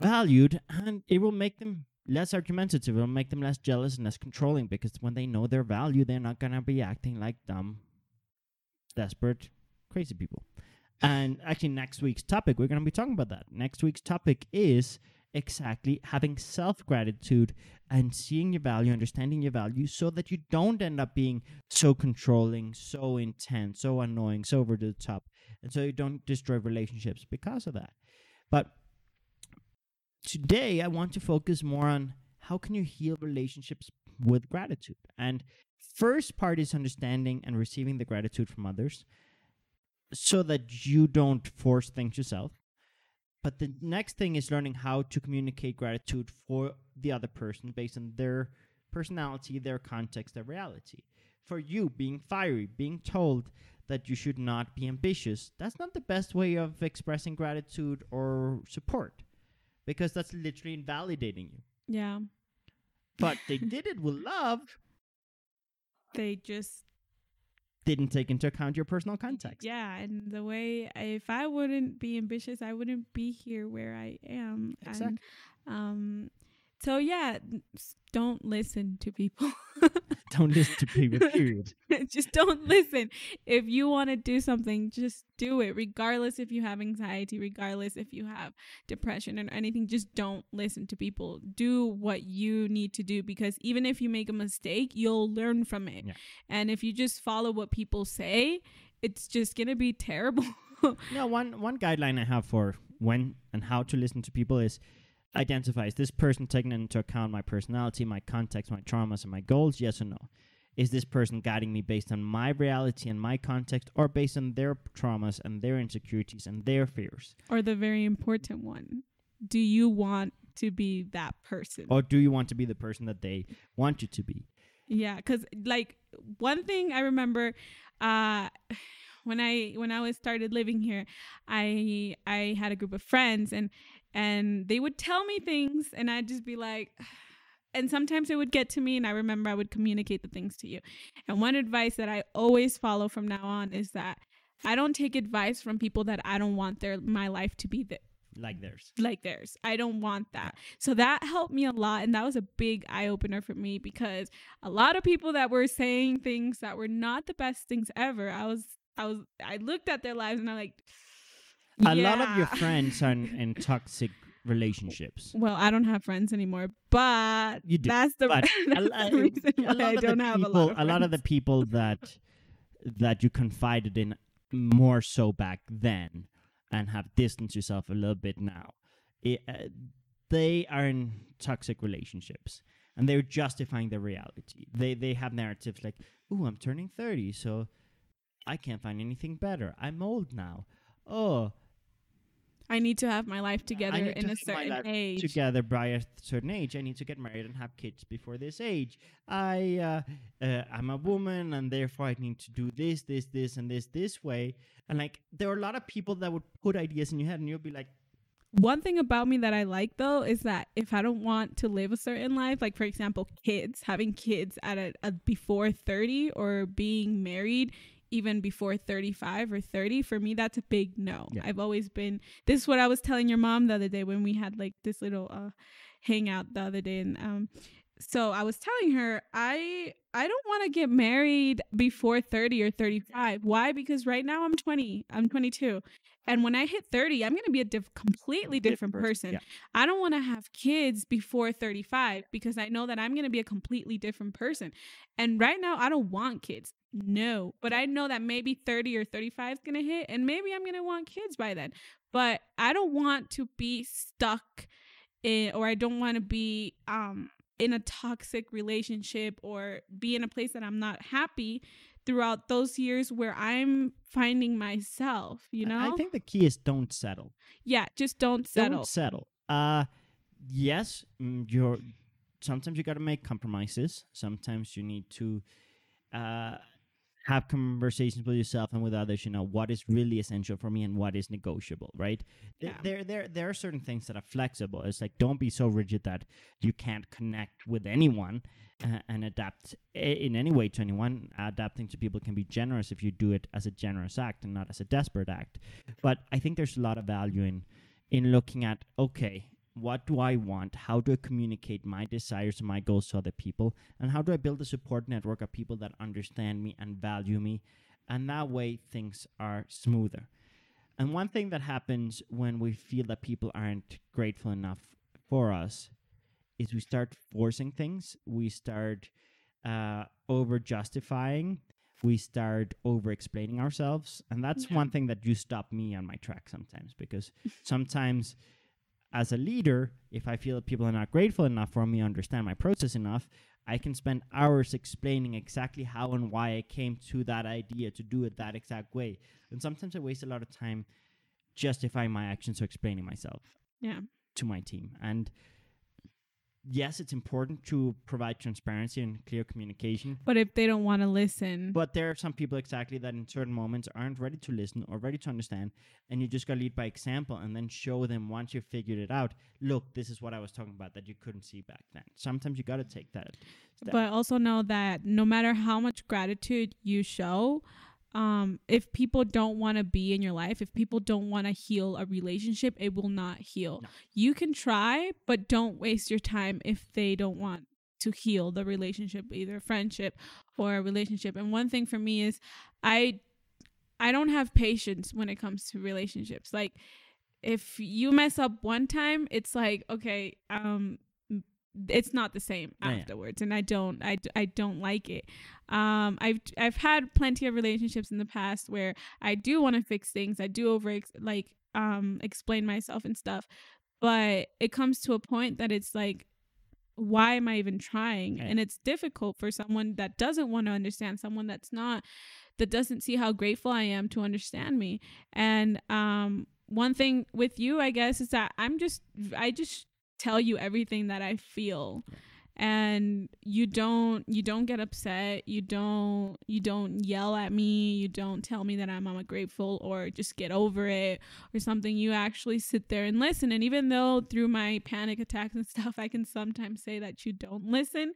Speaker 1: valued, and it will make them less argumentative. It'll make them less jealous and less controlling because when they know their value, they're not gonna be acting like dumb, desperate, crazy people. And actually, next week's topic, we're gonna be talking about that. Next week's topic is exactly having self gratitude and seeing your value, understanding your value, so that you don't end up being so controlling, so intense, so annoying, so over the top, and so you don't destroy relationships because of that. But today, I want to focus more on how can you heal relationships with gratitude. And first part is understanding and receiving the gratitude from others so that you don't force things yourself. But the next thing is learning how to communicate gratitude for the other person based on their personality, their context, their reality. For you, being fiery, being told that you should not be ambitious, that's not the best way of expressing gratitude or support because that's literally invalidating you.
Speaker 2: Yeah.
Speaker 1: But they did it with love,
Speaker 2: They just
Speaker 1: didn't take into account your personal context.
Speaker 2: yeah, and the way if I wouldn't be ambitious, I wouldn't be here where I am.
Speaker 1: Exactly.
Speaker 2: And, um so yeah, don't listen to people.
Speaker 1: Don't listen to people, period.
Speaker 2: just don't listen. If you want to do something, just do it, regardless if you have anxiety, regardless if you have depression or anything. Just don't listen to people. Do what you need to do because even if you make a mistake, you'll learn from it.
Speaker 1: Yeah.
Speaker 2: And if you just follow what people say, it's just going to be terrible.
Speaker 1: No, one one guideline I have for when and how to listen to people is identify is this person taking into account my personality, my context, my traumas, and my goals? Yes or no? Is this person guiding me based on my reality and my context, or based on their traumas and their insecurities and their fears?
Speaker 2: or the very important one do you want to be that person?
Speaker 1: Or do you want to be the person that they want you to be?
Speaker 2: Yeah, because like one thing I remember, uh, when I when I was started living here, I I had a group of friends and and they would tell me things and I'd just be like. And sometimes it would get to me, and I remember I would communicate the things to you. And one advice that I always follow from now on is that I don't take advice from people that I don't want their my life to be the,
Speaker 1: Like theirs.
Speaker 2: like theirs. I don't want that. So that helped me a lot. And that was a big eye opener for me because a lot of people that were saying things that were not the best things ever, I was, I was, I looked at their lives and I'm like,
Speaker 1: A lot of your friends are in, in toxic relationships.
Speaker 2: Well, I don't have friends anymore, but
Speaker 1: You do,
Speaker 2: that's the,
Speaker 1: but
Speaker 2: that's
Speaker 1: a,
Speaker 2: the reason why
Speaker 1: lot
Speaker 2: I
Speaker 1: of the
Speaker 2: don't have
Speaker 1: people,
Speaker 2: a lot of
Speaker 1: a lot of the people that that you confided in more so back then and have distanced yourself a little bit now it, uh, they are in toxic relationships and they're justifying their reality. They they have narratives like oh i'm turning 30 so i can't find anything better. I'm old now. Oh
Speaker 2: I need to have my life together
Speaker 1: need to
Speaker 2: in a certain
Speaker 1: life
Speaker 2: age.
Speaker 1: together by a certain age. I need to get married and have kids before this age. I uh, uh, I'm a woman and therefore I need to do this, this, this, and this this way. And like there are a lot of people that would put ideas in your head, and you'll be like,
Speaker 2: One thing about me that I like though is that if I don't want to live a certain life, like for example, kids, having kids at a, a before 30 or being married even before 35 or 30, for me that's a big no.
Speaker 1: Yeah.
Speaker 2: I've always been this is what I was telling your mom the other day when we had like this little uh hangout the other day and um so I was telling her I I don't want to get married before 30 or 35. Why? Because right now I'm 20. I'm 22. And when I hit 30, I'm going to be a diff- completely different, person.
Speaker 1: Yeah.
Speaker 2: I don't want to have kids before 35 because I know that I'm going to be a completely different person. And right now, I don't want kids. No. But I know that maybe 30 or 35 is going to hit and maybe I'm going to want kids by then. But I don't want to be stuck in, or I don't want to be um in a toxic relationship or be in a place that I'm not happy throughout those years where I'm finding myself, you know?
Speaker 1: I think the key is don't settle.
Speaker 2: yeah, just don't settle.
Speaker 1: Don't settle. Uh, yes, mm, you're. Sometimes you got to make compromises. Sometimes you need to uh, have conversations with yourself and with others you know what is really essential for me and what is negotiable right?
Speaker 2: Yeah.
Speaker 1: there there there are certain things that are flexible. It's like don't be so rigid that you can't connect with anyone uh, and adapt in any way to anyone. Adapting to people can be generous if you do it as a generous act and not as a desperate act. But i think there's a lot of value in in looking at okay what do i want? How do i communicate my desires and my goals to other people? And how do i build a support network of people that understand me and value me? And that way things are smoother. And one thing that happens when we feel that people aren't grateful enough for us is we start forcing things. We start uh, over justifying we start over explaining ourselves. And that's
Speaker 2: Yeah.
Speaker 1: one thing that you stop me on my track sometimes because sometimes as a leader if i feel that people are not grateful enough for me understand my process enough i can spend hours explaining exactly how and why i came to that idea to do it that exact way and sometimes i waste a lot of time justifying my actions or explaining myself
Speaker 2: Yeah.
Speaker 1: to my team. And yes, it's important to provide transparency and clear communication.
Speaker 2: But if they don't want to listen,
Speaker 1: But there are some people exactly that in certain moments aren't ready to listen or ready to understand. And you just got to lead by example and then show them once you've figured it out look, this is what I was talking about that you couldn't see back then. Sometimes you got to take that. step.
Speaker 2: but also know that no matter how much gratitude you show, um, if people don't want to be in your life, if people don't want to heal a relationship, it will not heal.
Speaker 1: No.
Speaker 2: You can try, but don't waste your time if they don't want to heal the relationship, either friendship or a relationship. And one thing for me is I I don't have patience when it comes to relationships. Like if you mess up one time, it's like, okay, um it's not the same
Speaker 1: Yeah, yeah.
Speaker 2: afterwards and I don't I, I don't like it. Um I've I've had plenty of relationships in the past where I do want to fix things. I do over like um explain myself and stuff. But it comes to a point that it's like why am I even trying? And it's difficult for someone that doesn't want to understand, someone that's not that doesn't see how grateful I am to understand me. And um one thing with you, I guess, is that I'm just I just tell you everything that I feel. And you don't you don't get upset, you don't you don't yell at me, you don't tell me that I'm ungrateful or just get over it or something. You actually sit there and listen. And even though through my panic attacks and stuff I can sometimes say that you don't listen,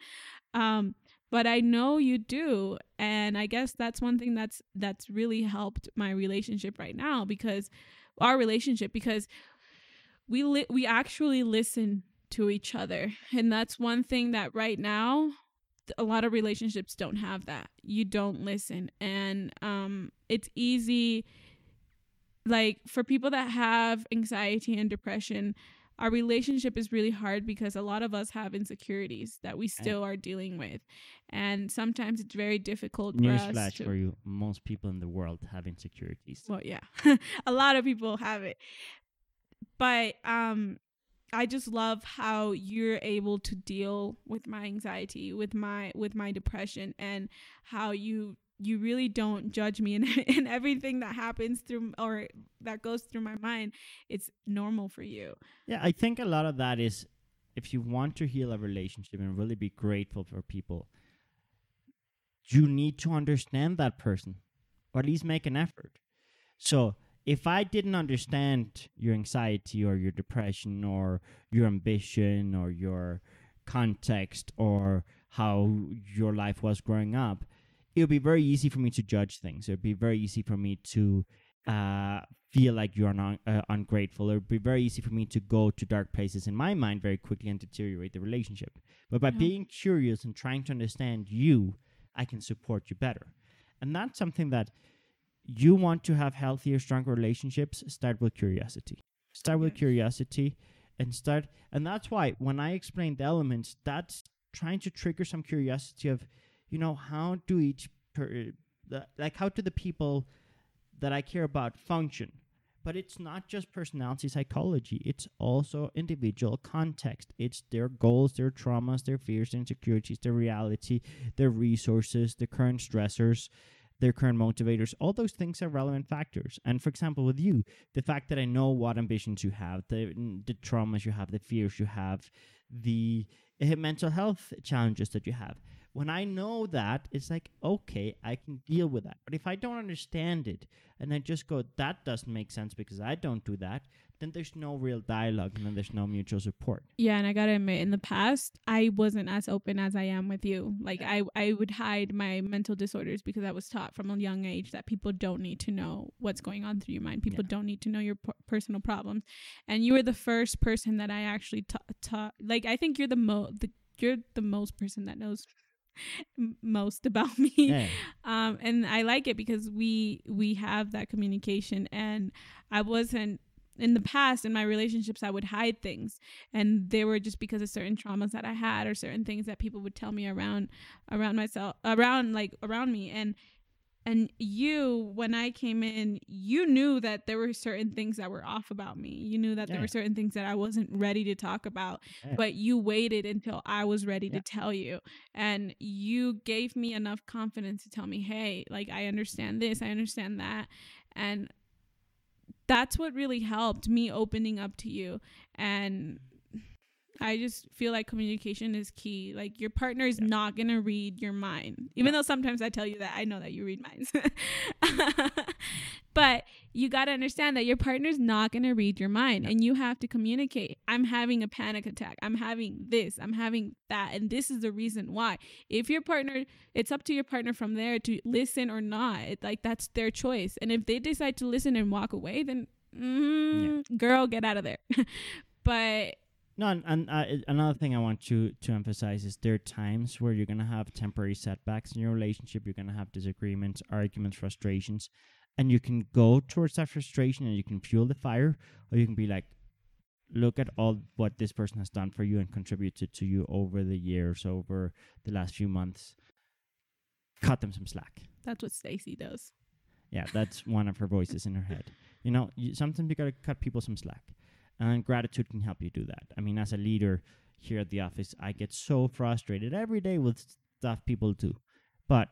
Speaker 2: um but I know you do and I guess that's one thing that's that's really helped my relationship right now because our relationship because we li- we actually listen to each other. And that's one thing that right now a lot of relationships don't have that. You don't listen. And um it's easy like for people that have anxiety and depression our relationship is really hard because a lot of us have insecurities that we still are dealing with. And sometimes it's very difficult for us to
Speaker 1: for you. Most people in the world have insecurities.
Speaker 2: well yeah. A lot of people have it but um i just love how you're able to deal with my anxiety with my with my depression and how you you really don't judge me and, in everything that happens through or that goes through my mind it's normal for you
Speaker 1: Yeah, I think a lot of that is if you want to heal a relationship and really be grateful for people, you need to understand that person or at least make an effort. So if I didn't understand your anxiety or your depression or your ambition or your context or how your life was growing up, it would be very easy for me to judge things. It would be very easy for me to uh, feel like you're un- uh, ungrateful. It would be very easy for me to go to dark places in my mind very quickly and deteriorate the relationship. But by
Speaker 2: Yeah.
Speaker 1: being curious and trying to understand you, I can support you better. And that's something that you want to have healthier, stronger relationships. Start with curiosity. Start with curiosity and start. And that's why when I explain the elements, that's trying to trigger some curiosity of, you know, how do each, per, the, like, how do the people that I care about function? But it's not just personality psychology, it's also individual context. It's their goals, their traumas, their fears, their insecurities, their reality, their resources, the current stressors, their current motivators. All those things are relevant factors. And for example, with you, the fact that I know what ambitions you have, the, the traumas you have, the fears you have, the uh, mental health challenges that you have. When I know that, it's like, okay, I can deal with that. But if I don't understand it and I just go, that doesn't make sense because I don't do that, then there's no real dialogue and then there's no mutual support.
Speaker 2: Yeah, and I gotta admit, in the past, I wasn't as open as I am with you. Like, I I would hide my mental disorders because I was taught from a young age that people don't need to know what's going on through your mind. People
Speaker 1: Yeah.
Speaker 2: don't need to know your p- personal problems. And you were the first person that I actually ta- taught. Like, I think you're the mo the you're the most person that knows most about me
Speaker 1: Yeah.
Speaker 2: um and i like it because we we have that communication and i wasn't in the past in my relationships i would hide things and they were just because of certain traumas that i had or certain things that people would tell me around around myself around like around me and and you when i came in you knew that there were certain things that were off about me. You knew that there were certain things that i wasn't ready to talk about
Speaker 1: Yeah.
Speaker 2: but you waited until i was ready
Speaker 1: Yeah.
Speaker 2: to tell you. And you gave me enough confidence to tell me hey like i understand this i understand that. And that's what really helped me opening up to you. And I just feel like communication is key. Like your partner is
Speaker 1: Yeah.
Speaker 2: not gonna read your mind, even though sometimes I tell you that I know that you read minds. but you gotta understand that your partner's not gonna read your mind,
Speaker 1: Yeah.
Speaker 2: and you have to communicate. I'm having a panic attack. I'm having this. I'm having that, and this is the reason why. If your partner, it's up to your partner from there to listen or not. It, like that's their choice, and if they decide to listen and walk away, then mm, girl, get out of there. but
Speaker 1: No, and, and uh, another thing I want you to emphasize is there are times where you're gonna have temporary setbacks in your relationship. You're gonna have disagreements, arguments, frustrations, and you can go towards that frustration and you can fuel the fire, or you can be like, look at all what this person has done for you and contributed to you over the years, over the last few months. Cut them some slack.
Speaker 2: that's what Stacy does.
Speaker 1: Yeah, that's one of her voices in her head. You know, you, sometimes you gotta cut people some slack, and gratitude can help you do that. I mean, as a leader here at the office, I get so frustrated every day with stuff people do, but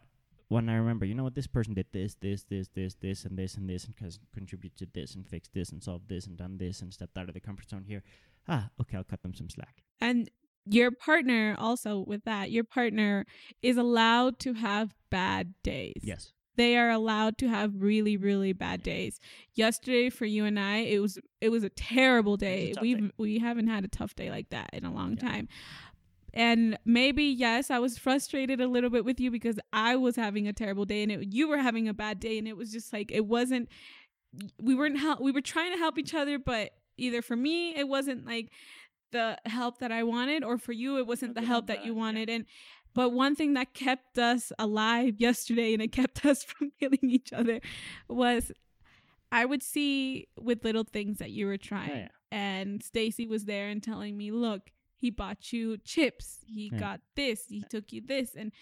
Speaker 1: when I remember, you know what, this person did this, this, this, this, this, and this, and this, and has contributed this, and fixed this, and solved this, and done this, and stepped out of the comfort zone here. Ah, okay, I'll cut them some slack.
Speaker 2: And your partner also with that, your partner is allowed to have bad days.
Speaker 1: Yes.
Speaker 2: They are allowed to have really, really bad days. Yesterday for you and I, it was it was a terrible day.
Speaker 1: tough
Speaker 2: We
Speaker 1: day.
Speaker 2: we haven't had a tough day like that in a long
Speaker 1: Yeah.
Speaker 2: time. And maybe yes, I was frustrated a little bit with you because I was having a terrible day and it, you were having a bad day and it was just like it wasn't we weren't help we were trying to help each other but either for me it wasn't like the help that I wanted or for you it wasn't the help that you
Speaker 1: bad, yeah.
Speaker 2: wanted and but one thing that kept us alive yesterday and it kept us from killing each other was I would see with little things that you were oh, trying
Speaker 1: yeah.
Speaker 2: and Stacy was there and telling me, "Look, he bought you chips. He
Speaker 1: Yeah.
Speaker 2: got this. He took you this." And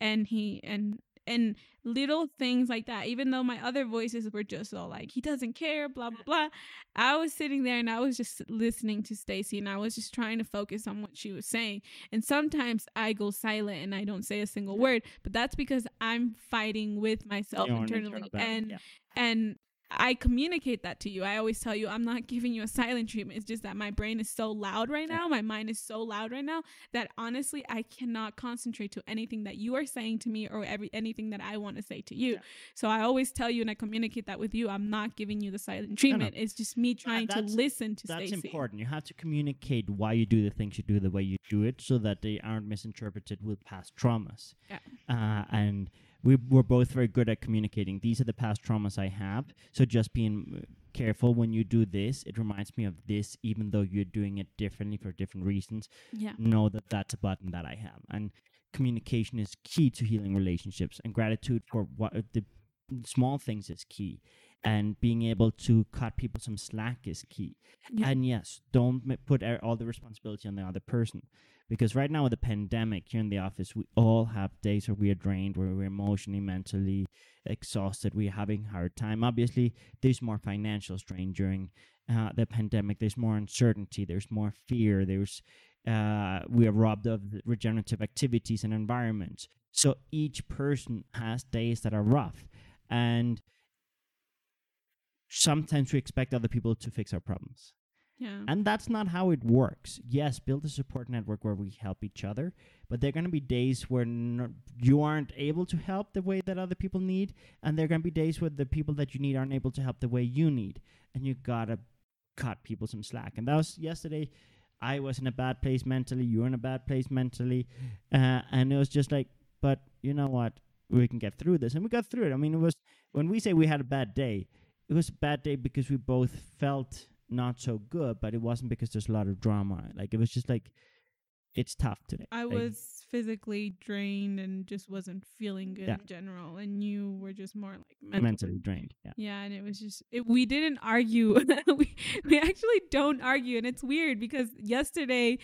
Speaker 2: and he and and little things like that. Even though my other voices were just all like, "He doesn't care," blah blah blah. I was sitting there and I was just listening to Stacy and I was just trying to focus on what she was saying. And sometimes I go silent and I don't say a single word, but that's because I'm fighting with myself internally
Speaker 1: internal
Speaker 2: and
Speaker 1: yeah.
Speaker 2: and I communicate that to you. I always tell you I'm not giving you a silent treatment. It's just that my brain is so loud right now. My mind is so loud right now that honestly I cannot concentrate to anything that you are saying to me or every anything that I want to say to you.
Speaker 1: Yeah.
Speaker 2: So I always tell you and I communicate that with you. I'm not giving you the silent treatment. It's just me trying to listen to
Speaker 1: That's
Speaker 2: Stacey.
Speaker 1: important. You have to communicate why you do the things you do the way you do it so that they aren't misinterpreted with past traumas.
Speaker 2: Yeah.
Speaker 1: Uh, and we we're both very good at communicating. These are the past traumas I have. So just being uh, careful when you do this. It reminds me of this, even though you're doing it differently for different reasons.
Speaker 2: Yeah.
Speaker 1: Know that that's a button that I have. And communication is key to healing relationships. And gratitude for what the small things is key. And being able to cut people some slack is key.
Speaker 2: Yeah.
Speaker 1: And yes, don't put e- all the responsibility on the other person. Because right now with the pandemic here in the office, we all have days where we are drained, where we're emotionally, mentally exhausted. We're having a hard time. Obviously, there's more financial strain during uh, the pandemic. There's more uncertainty. There's more fear. There's uh, we are robbed of regenerative activities and environments. So each person has days that are rough, and sometimes we expect other people to fix our problems.
Speaker 2: Yeah.
Speaker 1: And that's not how it works. Yes, build a support network where we help each other, but there are going to be days where no, you aren't able to help the way that other people need, and there are going to be days where the people that you need aren't able to help the way you need, and you gotta cut people some slack. And that was yesterday. I was in a bad place mentally. You were in a bad place mentally, uh, and it was just like, but you know what? We can get through this, and we got through it. I mean, it was when we say we had a bad day, it was a bad day because we both felt not so good, but it wasn't because there's a lot of drama. Like it was just like it's tough today.
Speaker 2: I
Speaker 1: Like,
Speaker 2: was physically drained and just wasn't feeling good
Speaker 1: Yeah.
Speaker 2: in general, and you were just more like mentally.
Speaker 1: mentally drained. Yeah.
Speaker 2: Yeah, and it was just it, we didn't argue. we we actually don't argue, and it's weird because yesterday,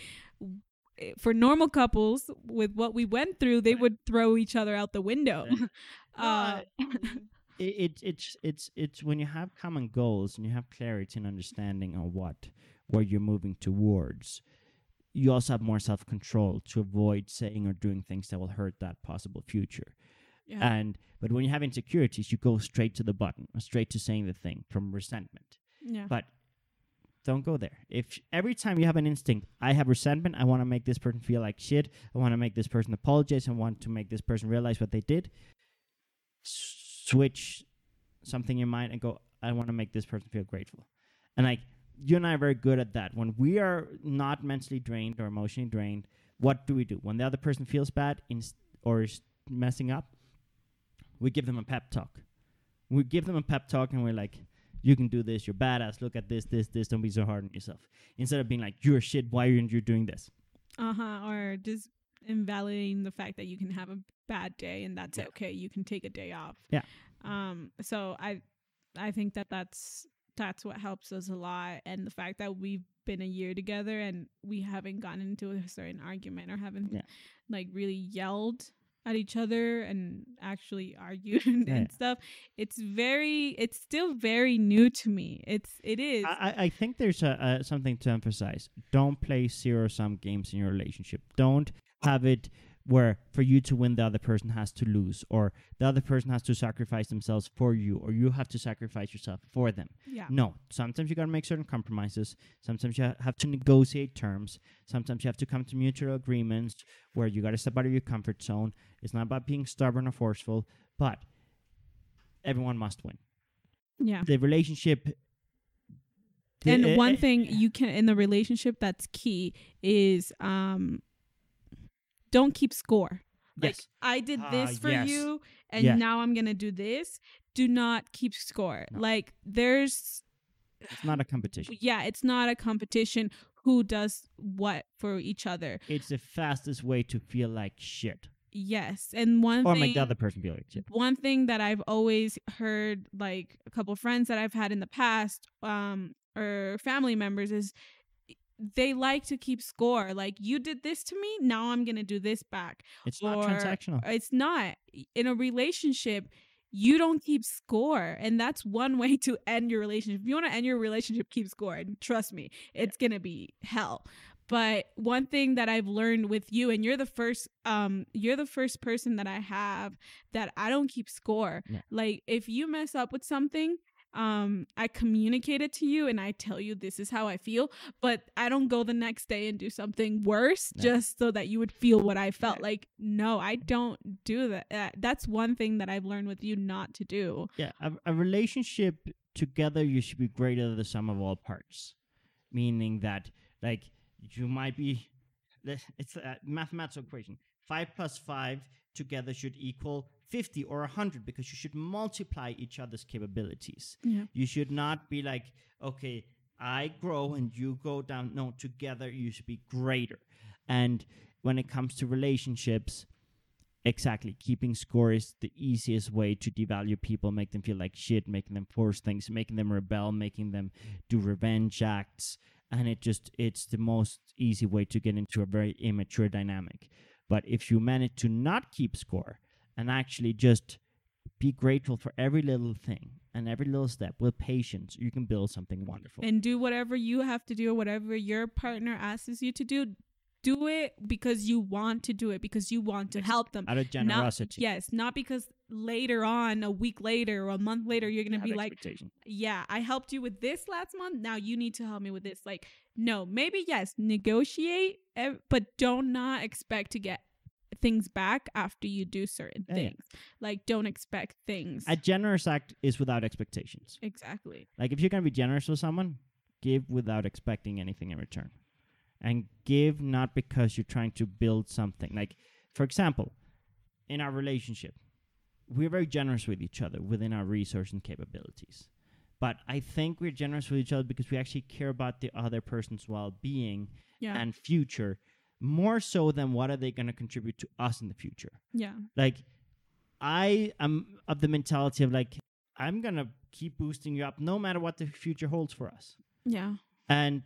Speaker 2: eh, for normal couples with what we went through, they would throw each other out the window.
Speaker 1: Right.
Speaker 2: uh,
Speaker 1: it, it it's it's it's when you have common goals and you have clarity and understanding on what where you're moving towards you also have more self-control to avoid saying or doing things that will hurt that possible future.
Speaker 2: Yeah,
Speaker 1: and but when you have insecurities you go straight to the button straight to saying the thing from resentment.
Speaker 2: Yeah,
Speaker 1: but don't go there. If every time you have an instinct, I have resentment, I want to make this person feel like shit, I want to make this person apologize, I want to make this person realize what they did, switch something in mind and go, I want to make this person feel grateful. And like, you and I are very good at that. When we are not mentally drained or emotionally drained, what do we do? When the other person feels bad ins- or is messing up, we give them a pep talk. We give them a pep talk and we're like, you can do this, you're badass, look at this, this, this, don't be so hard on yourself. Instead of being like, you're shit, why aren't you doing this?
Speaker 2: uh huh, or just invalidating the fact that you can have a bad day and that's
Speaker 1: Yeah.
Speaker 2: okay. You can take a day off.
Speaker 1: Yeah.
Speaker 2: Um. So I, I think that that's that's what helps us a lot, and the fact that we've been a year together and we haven't gotten into a certain argument or haven't
Speaker 1: Yeah.
Speaker 2: like really yelled at each other and actually argued and,
Speaker 1: Yeah.
Speaker 2: stuff. It's very. It's still very new to me. It's. It is.
Speaker 1: I, I- think there's a, uh, something to emphasize. Don't play zero sum games in your relationship. Don't have it where for you to win, the other person has to lose, or the other person has to sacrifice themselves for you, or you have to sacrifice yourself for them.
Speaker 2: yeah.
Speaker 1: No, sometimes you gotta make certain compromises. Sometimes you ha- have to negotiate terms. Sometimes you have to come to mutual agreements where you gotta step out of your comfort zone. It's not about being stubborn or forceful, but everyone must win.
Speaker 2: Yeah.
Speaker 1: The relationship.
Speaker 2: and
Speaker 1: eh,
Speaker 2: one
Speaker 1: eh,
Speaker 2: thing you can in the relationship that's key is um don't keep score like i did
Speaker 1: Ah,
Speaker 2: this for
Speaker 1: yes.
Speaker 2: you and
Speaker 1: Yeah.
Speaker 2: now i'm gonna do this do not keep score
Speaker 1: No.
Speaker 2: like there's
Speaker 1: it's not a competition.
Speaker 2: yeah it's not a competition who does what for each other
Speaker 1: It's the fastest way to feel like shit,
Speaker 2: yes and one
Speaker 1: or
Speaker 2: thing
Speaker 1: make the other person feel like shit.
Speaker 2: one thing that I've always heard, like a couple friends that I've had in the past, um, or family members, is they like to keep score. Like you did this to me, now I'm gonna do this back.
Speaker 1: It's not transactional.
Speaker 2: It's not in a relationship. You don't keep score, and that's one way to end your relationship. If you want to end your relationship, keep score, and trust me, it's gonna be hell. But one thing that I've learned with you, and you're the first, um, you're the first person that I have that I don't keep score.
Speaker 1: Yeah.
Speaker 2: Like if you mess up with something, um, I communicate it to you and I tell you this is how I feel, but I don't go the next day and do something worse
Speaker 1: No.
Speaker 2: just so that you would feel what I felt.
Speaker 1: Right.
Speaker 2: Like, no, I don't do that. Uh, that's one thing that I've learned with you not to do.
Speaker 1: Yeah, a, a relationship together, you should be greater than the sum of all parts. Meaning that, like, you might be, it's a mathematical equation. Five plus five together should equal 50 or 100 because you should multiply each other's capabilities.
Speaker 2: Yeah.
Speaker 1: You should not be like, okay, I grow and you go down. No, together you should be greater. And when it comes to relationships, exactly, keeping score is the easiest way to devalue people, make them feel like shit, making them force things, making them rebel, making them do revenge acts. And it just, it's the most easy way to get into a very immature dynamic. But if you manage to not keep score and actually just be grateful for every little thing and every little step with patience, you can build something wonderful.
Speaker 2: And do whatever you have to do, whatever your partner asks you to do. Do it because you want to do it, because you want to help them.
Speaker 1: Out of
Speaker 2: Not-
Speaker 1: generosity.
Speaker 2: yes, not because later on, a week later or a month later, you're gonna
Speaker 1: Have
Speaker 2: be like, yeah, I helped you with this last month. Now you need to help me with this. Like, no, maybe yes, negotiate, eh, but don't not expect to get things back after you do certain
Speaker 1: Yeah, yeah.
Speaker 2: things. Like, don't expect things.
Speaker 1: a generous act is without expectations.
Speaker 2: exactly.
Speaker 1: Like if you're gonna be generous with someone, give without expecting anything in return, and give not because you're trying to build something. Like for example, in our relationship, we're very generous with each other within our resource and capabilities. But I think we're generous with each other because we actually care about the other person's well-being
Speaker 2: Yeah.
Speaker 1: and future more so than what are they going to contribute to us in the future.
Speaker 2: yeah.
Speaker 1: Like, I am of the mentality of like, I'm going to keep boosting you up no matter what the future holds for us.
Speaker 2: Yeah.
Speaker 1: And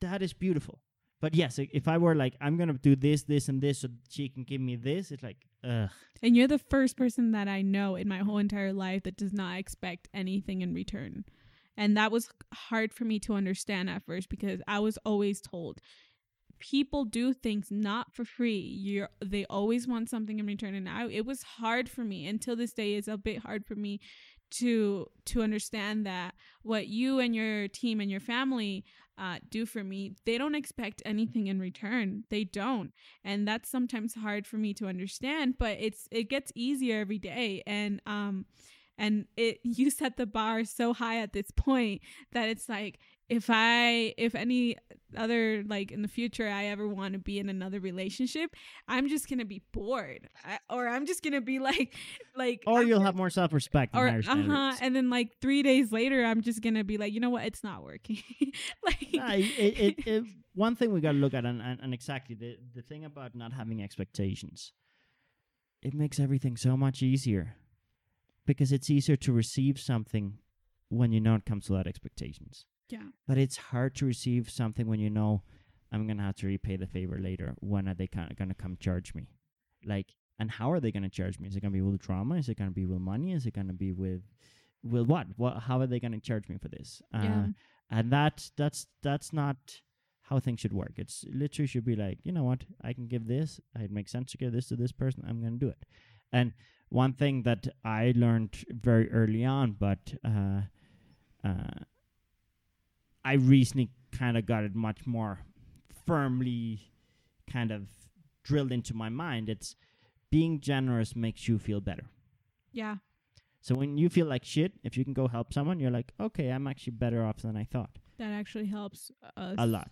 Speaker 1: that is beautiful. But yes, if I were like, I'm going to do this, this, and this so she can give me this, it's like, ugh.
Speaker 2: And you're the first person that I know in my whole entire life that does not expect anything in return. And that was hard for me to understand at first because I was always told people do things not for free. You're they always want something in return. And I it was hard for me until this day it's a bit hard for me to to understand that what you and your team and your family uh, do for me they don't expect anything in return they don't and that's sometimes hard for me to understand but it's it gets easier every day and um and it you set the bar so high at this point that it's like if i if any other like in the future i ever want to be in another relationship i'm just gonna be bored I, or i'm just gonna be like like
Speaker 1: Or
Speaker 2: I'm
Speaker 1: you'll have more self respect and
Speaker 2: or uh huh, and then like three days later, I'm just gonna be like, you know what, it's not working. like,
Speaker 1: Nah, it, it, it, one thing we got to look at, and, and, and exactly the, the thing about not having expectations, it makes everything so much easier because it's easier to receive something when you know it comes without expectations.
Speaker 2: Yeah,
Speaker 1: But it's hard to receive something when you know I'm gonna have to repay the favor later. When are they of gonna come charge me? Like, and how are they gonna charge me? Is it gonna be with drama? Is it gonna be with money? Is it gonna be with with what? What? How are they gonna charge me for this?
Speaker 2: Yeah.
Speaker 1: Uh, and that that's that's not how things should work. It's literally should be like, you know what? I can give this. It makes sense to give this to this person. I'm gonna do it. And one thing that I learned very early on, but uh, uh, I recently kind of got it much more firmly kind of drilled into my mind. It's being generous makes you feel better.
Speaker 2: yeah,
Speaker 1: So when you feel like shit, if you can go help someone, you're like, okay, I'm actually better off than I thought.
Speaker 2: that actually helps us
Speaker 1: A lot.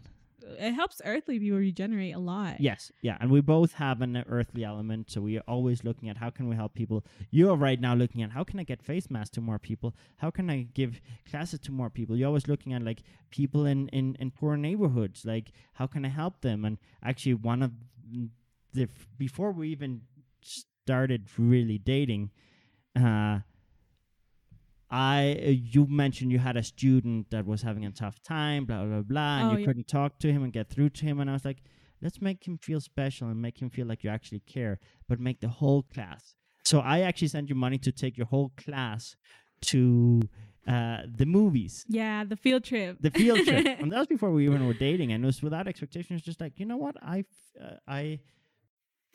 Speaker 2: It helps earthly people regenerate a lot.
Speaker 1: Yes, yeah, and we both have an earthly element, so we are always looking at how can we help people. You are right now looking at how can I get face masks to more people? How can I give classes to more people? You're always looking at like people in in in poor neighborhoods, like how can I help them? And actually, one of the f- before we even started really dating, uh, I uh, you mentioned you had a student that was having a tough time, blah blah blah, and
Speaker 2: Oh,
Speaker 1: you
Speaker 2: yeah.
Speaker 1: couldn't talk to him and get through to him, and I was like, let's make him feel special and make him feel like you actually care, but make the whole class. So I actually sent you money to take your whole class to uh, the movies,
Speaker 2: Yeah, the field trip.
Speaker 1: the field trip, and that was before we even were dating, and it was without expectations. Just like you know what, I uh, I.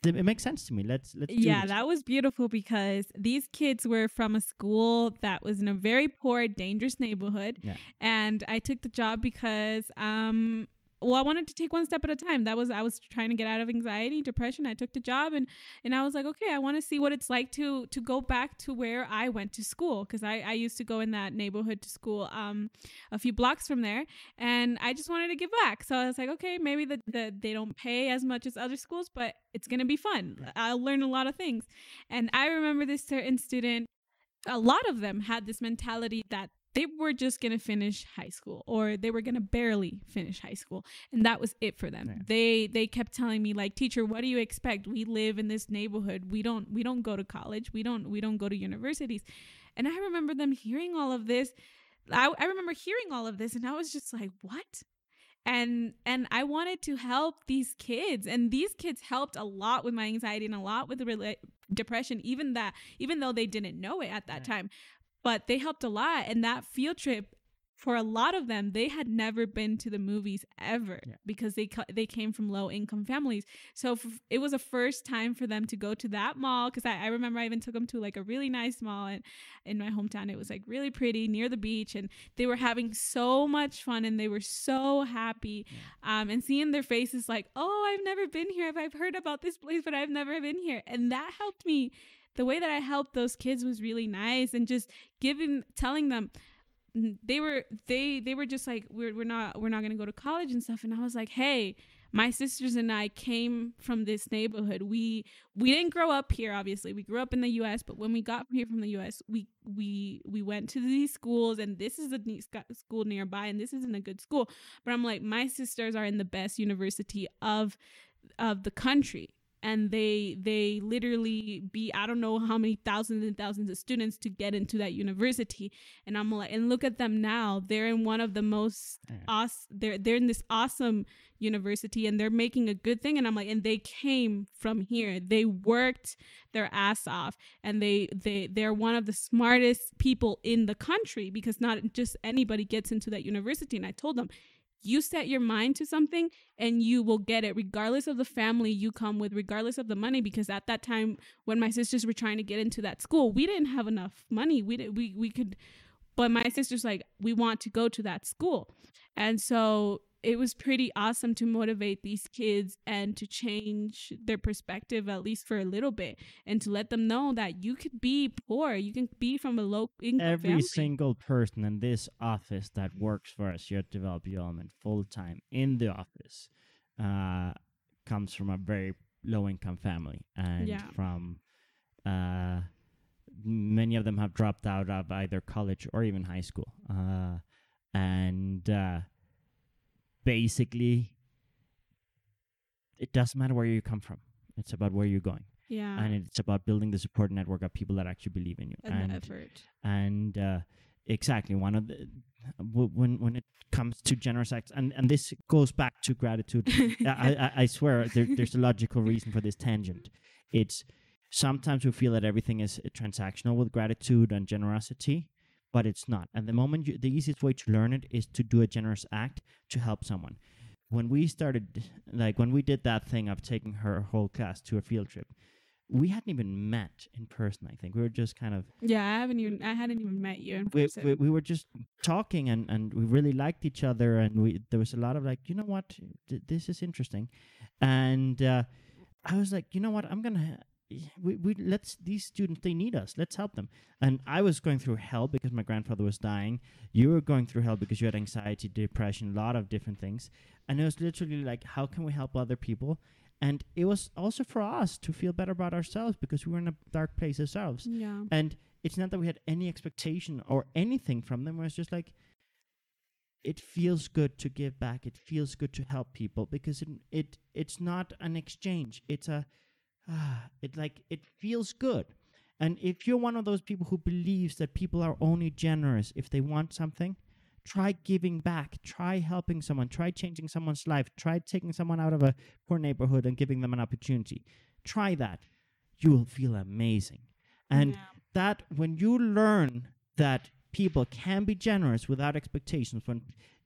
Speaker 1: It makes sense to me. Let's let's. do
Speaker 2: yeah, that was beautiful because these kids were from a school that was in a very poor, dangerous neighborhood.
Speaker 1: Yeah.
Speaker 2: And I took the job because um well, I wanted to take one step at a time. That was I was trying to get out of anxiety, depression. I took the job and and I was like, okay, I want to see what it's like to to go back to where I went to school because I I used to go in that neighborhood to school um a few blocks from there and I just wanted to give back. So I was like, okay, maybe the, the they don't pay as much as other schools, but it's gonna be fun. I'll learn a lot of things. And I remember this certain student, a lot of them had this mentality that they were just gonna finish high school or they were gonna barely finish high school and that was it for them.
Speaker 1: Yeah.
Speaker 2: they they kept telling me like teacher what do you expect? We live in this neighborhood. We don't we don't go to college. We don't we don't go to universities. And i remember them hearing all of this. I, I remember hearing all of this and i was just like what? And and i wanted to help these kids and these kids helped a lot with my anxiety and a lot with the rela- depression even that even though they didn't know it at that time but they helped a lot and that field trip for a lot of them, they had never been to the movies ever
Speaker 1: Yeah.
Speaker 2: because they cu- they came from low income families. So f- it was a first time for them to go to that mall because I, I remember I even took them to like a really nice mall in, in my hometown. It was like really pretty near the beach, and they were having so much fun and they were so happy. Um, and seeing their faces like, oh, I've never been here. I've, I've heard about this place, but I've never been here, and that helped me. The way that I helped those kids was really nice, and just giving, telling them they were they they were just like we're we're not we're not gonna go to college and stuff and i was like hey my sisters and i came from this neighborhood. We we didn't grow up here obviously. We grew up in the us but when we got here from the us we we we went to these schools and this is a school nearby and this isn't a good school. But i'm like my sisters are in the best university of of the country and they they literally be I don't know how many thousands and thousands of students to get into that university. And I'm like and look at them now. They're in one of the most
Speaker 1: Yeah.
Speaker 2: awesome they're they're in this awesome university and they're making a good thing. And I'm like and they came from here. They worked their ass off. And they they they're one of the smartest people in the country because not just anybody gets into that university. And I told them you set your mind to something and you will get it regardless of the family you come with regardless of the money because at that time when my sisters were trying to get into that school we didn't have enough money. We did, we we could but my sister's like we want to go to that school. And so it was pretty awesome to motivate these kids and to change their perspective at least for a little bit and to let them know that you could be poor you can be from a low income
Speaker 1: Every
Speaker 2: family.
Speaker 1: single person in this office that works for us here at Develop Your Element full time in the office uh, comes from a very low income family and
Speaker 2: Yeah.
Speaker 1: from uh, many of them have dropped out of either college or even high school. Uh, and uh, basically, it doesn't matter where you come from, it's about where you're going.
Speaker 2: yeah.
Speaker 1: And it's about building the support network of people that actually believe in you.
Speaker 2: and the effort.
Speaker 1: and uh, exactly one of the when when it comes to generous acts and and this goes back to gratitude. I, I i swear there, there's a logical reason for this tangent. It's sometimes we feel that everything is transactional with gratitude and generosity but it's not. And the moment you, the easiest way to learn it is to do a generous act to help someone. When we started like when we did that thing of taking her whole class to a field trip we hadn't even met in person i think. We were just kind of
Speaker 2: Yeah, I haven't even I hadn't even met you in
Speaker 1: we,
Speaker 2: person.
Speaker 1: we, we were just talking and, and we really liked each other and we there was a lot of like you know what? Th- this is interesting. And uh, i was like you know what? I'm gonna we, we let's these students they need us let's help them and i was going through hell because my grandfather was dying you were going through hell because you had anxiety depression a lot of different things and it was literally like how can we help other people and it was also for us to feel better about ourselves because we were in a dark place ourselves
Speaker 2: yeah.
Speaker 1: and it's not that we had any expectation or anything from them. It was just like, it feels good to give back. It feels good to help people because it it it's not an exchange. It's a, ah, it like it feels good. And if you're one of those people who believes that people are only generous if they want something, try giving back. Try helping someone. Try changing someone's life. Try taking someone out of a poor neighborhood and giving them an opportunity. Try that. You will feel amazing. And
Speaker 2: Yeah.
Speaker 1: that when you learn that people can be generous without expectations, when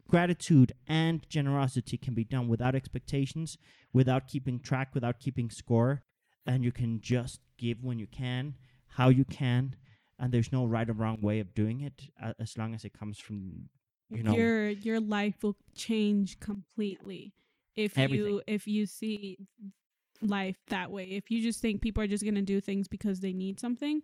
Speaker 1: gratitude and generosity can be done without expectations, without keeping track, without keeping score, and you can just give when you can, how you can, and there's no right or wrong way of doing it, uh, as long as it comes from, you know,
Speaker 2: your your life will change completely if
Speaker 1: Everything.
Speaker 2: you if you see life that way. If you just think people are just gonna do things because they need something,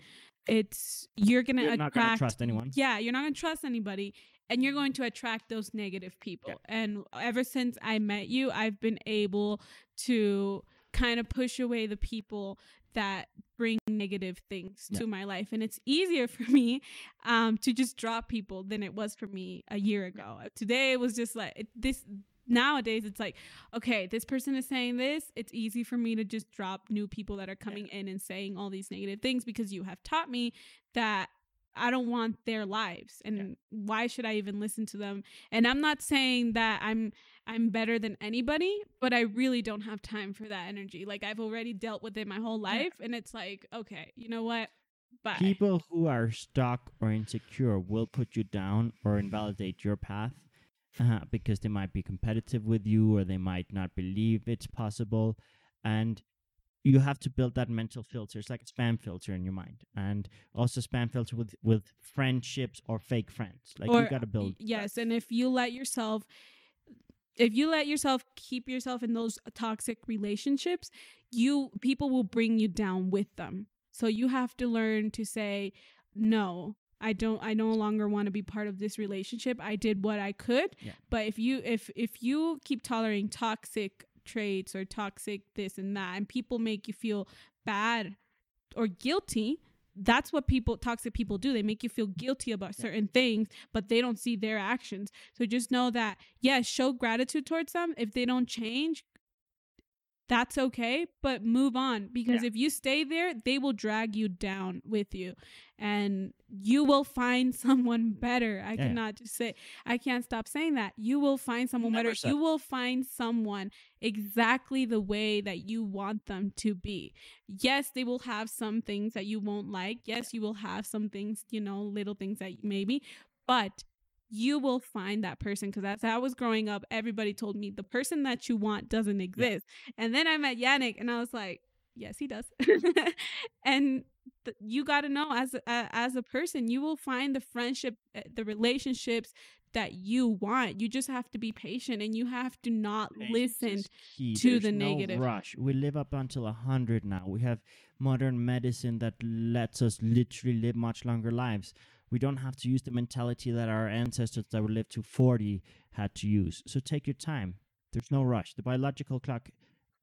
Speaker 2: it's you're gonna
Speaker 1: you're not going to
Speaker 2: attract
Speaker 1: trust anyone.
Speaker 2: yeah, you're not going to trust anybody and you're going to attract those negative people. And ever since I met you, I've been able to kind of push away the people that bring negative things
Speaker 1: Yeah.
Speaker 2: to my life. And it's easier for me um to just drop people than it was for me a year ago. Today it was just like it, this nowadays it's like okay this person is saying this. It's easy for me to just drop new people that are coming in and saying all these negative things because you have taught me that I don't want their lives and why should I even listen to them? And I'm not saying that I'm I'm better than anybody, but I really don't have time for that energy. Like I've already dealt with it my whole life and it's like, okay, you know what? Bye.
Speaker 3: People who are stuck or insecure will put you down or invalidate your path uh, because they might be competitive with you or they might not believe it's possible. And you have to build that mental filter. It's like a spam filter in your mind, and also spam filter with with friendships or fake friends. Like
Speaker 2: Or-
Speaker 3: you got to build.
Speaker 2: Yes, and if you let yourself if you let yourself keep yourself in those toxic relationships, you people will bring you down with them. So you have to learn to say no. I don't I no longer want to be part of this relationship. I did what I could.
Speaker 3: Yeah.
Speaker 2: But if you if if you keep tolerating toxic traits or toxic this and that and people make you feel bad or guilty, that's what people toxic people do. They make you feel guilty about
Speaker 3: Yeah.
Speaker 2: certain things, but they don't see their actions. So just know that yes, show gratitude towards them. If they don't change, that's okay, but move on because
Speaker 3: Yeah.
Speaker 2: if you stay there, they will drag you down with you and you will find someone better. I
Speaker 3: Yeah.
Speaker 2: cannot just say I can't stop saying that. You will find someone
Speaker 3: Never
Speaker 2: better.
Speaker 3: said-
Speaker 2: You will find someone exactly the way that you want them to be. Yes, they will have some things that you won't like. Yes, you will have some things, you know, little things that maybe, but you will find that person because as I was growing up, everybody told me the person that you want doesn't exist. And then I met Yannick and I was like, yes, he does. and th- you got to know as a, as a person, you will find the friendship, uh, the relationships that you want. You just have to be patient and you have to not
Speaker 3: Patience
Speaker 2: listen. to
Speaker 3: There's
Speaker 2: the
Speaker 3: no
Speaker 2: negative.
Speaker 3: rush. We live up until a hundred now. We have modern medicine that lets us literally live much longer lives. We don't have to use the mentality that our ancestors that would live to forty had to use. So take your time. There's no rush. The biological clock.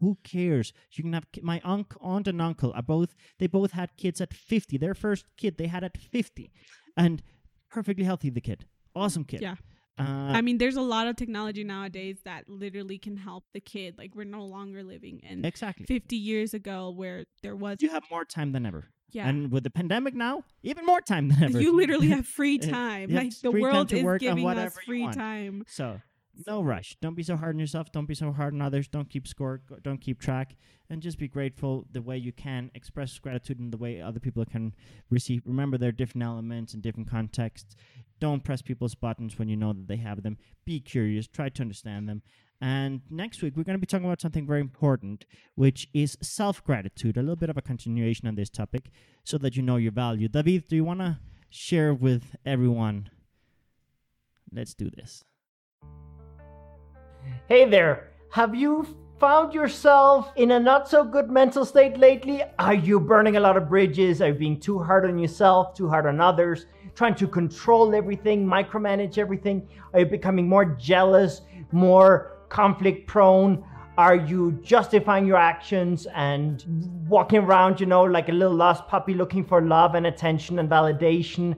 Speaker 3: Who cares? You can have my unc, aunt and uncle are both. They both had kids at fifty. Their first kid they had at fifty, and perfectly healthy. The kid, awesome kid.
Speaker 2: Yeah.
Speaker 3: Uh,
Speaker 2: I mean, there's a lot of technology nowadays that literally can help the kid. Like we're no longer living in
Speaker 3: exactly.
Speaker 2: 50 years ago where there was
Speaker 3: You have more time than ever.
Speaker 2: Yeah.
Speaker 3: And with the pandemic now, even more time than ever.
Speaker 2: you literally have free time.
Speaker 3: have
Speaker 2: Like the world is giving us free time.
Speaker 3: so no rush. Don't be so hard on yourself. Don't be so hard on others. Don't keep score. Don't keep track. And just be grateful the way you can. Express gratitude in the way other people can receive. Remember, there are different elements and different contexts. Don't press people's buttons when you know that they have them. Be curious. Try to understand them. And next week, we're going to be talking about something very important, which is self gratitude. A little bit of a continuation on this topic so that you know your value. David, do you want to share with everyone? Let's do this.
Speaker 1: Hey there, have you found yourself in a not so good mental state lately? Are you burning a lot of bridges? Are you being too hard on yourself, too hard on others? Trying to control everything, micromanage everything? Are you becoming more jealous, more conflict prone? Are you justifying your actions and walking around, you know, like a little lost puppy looking for love and attention and validation?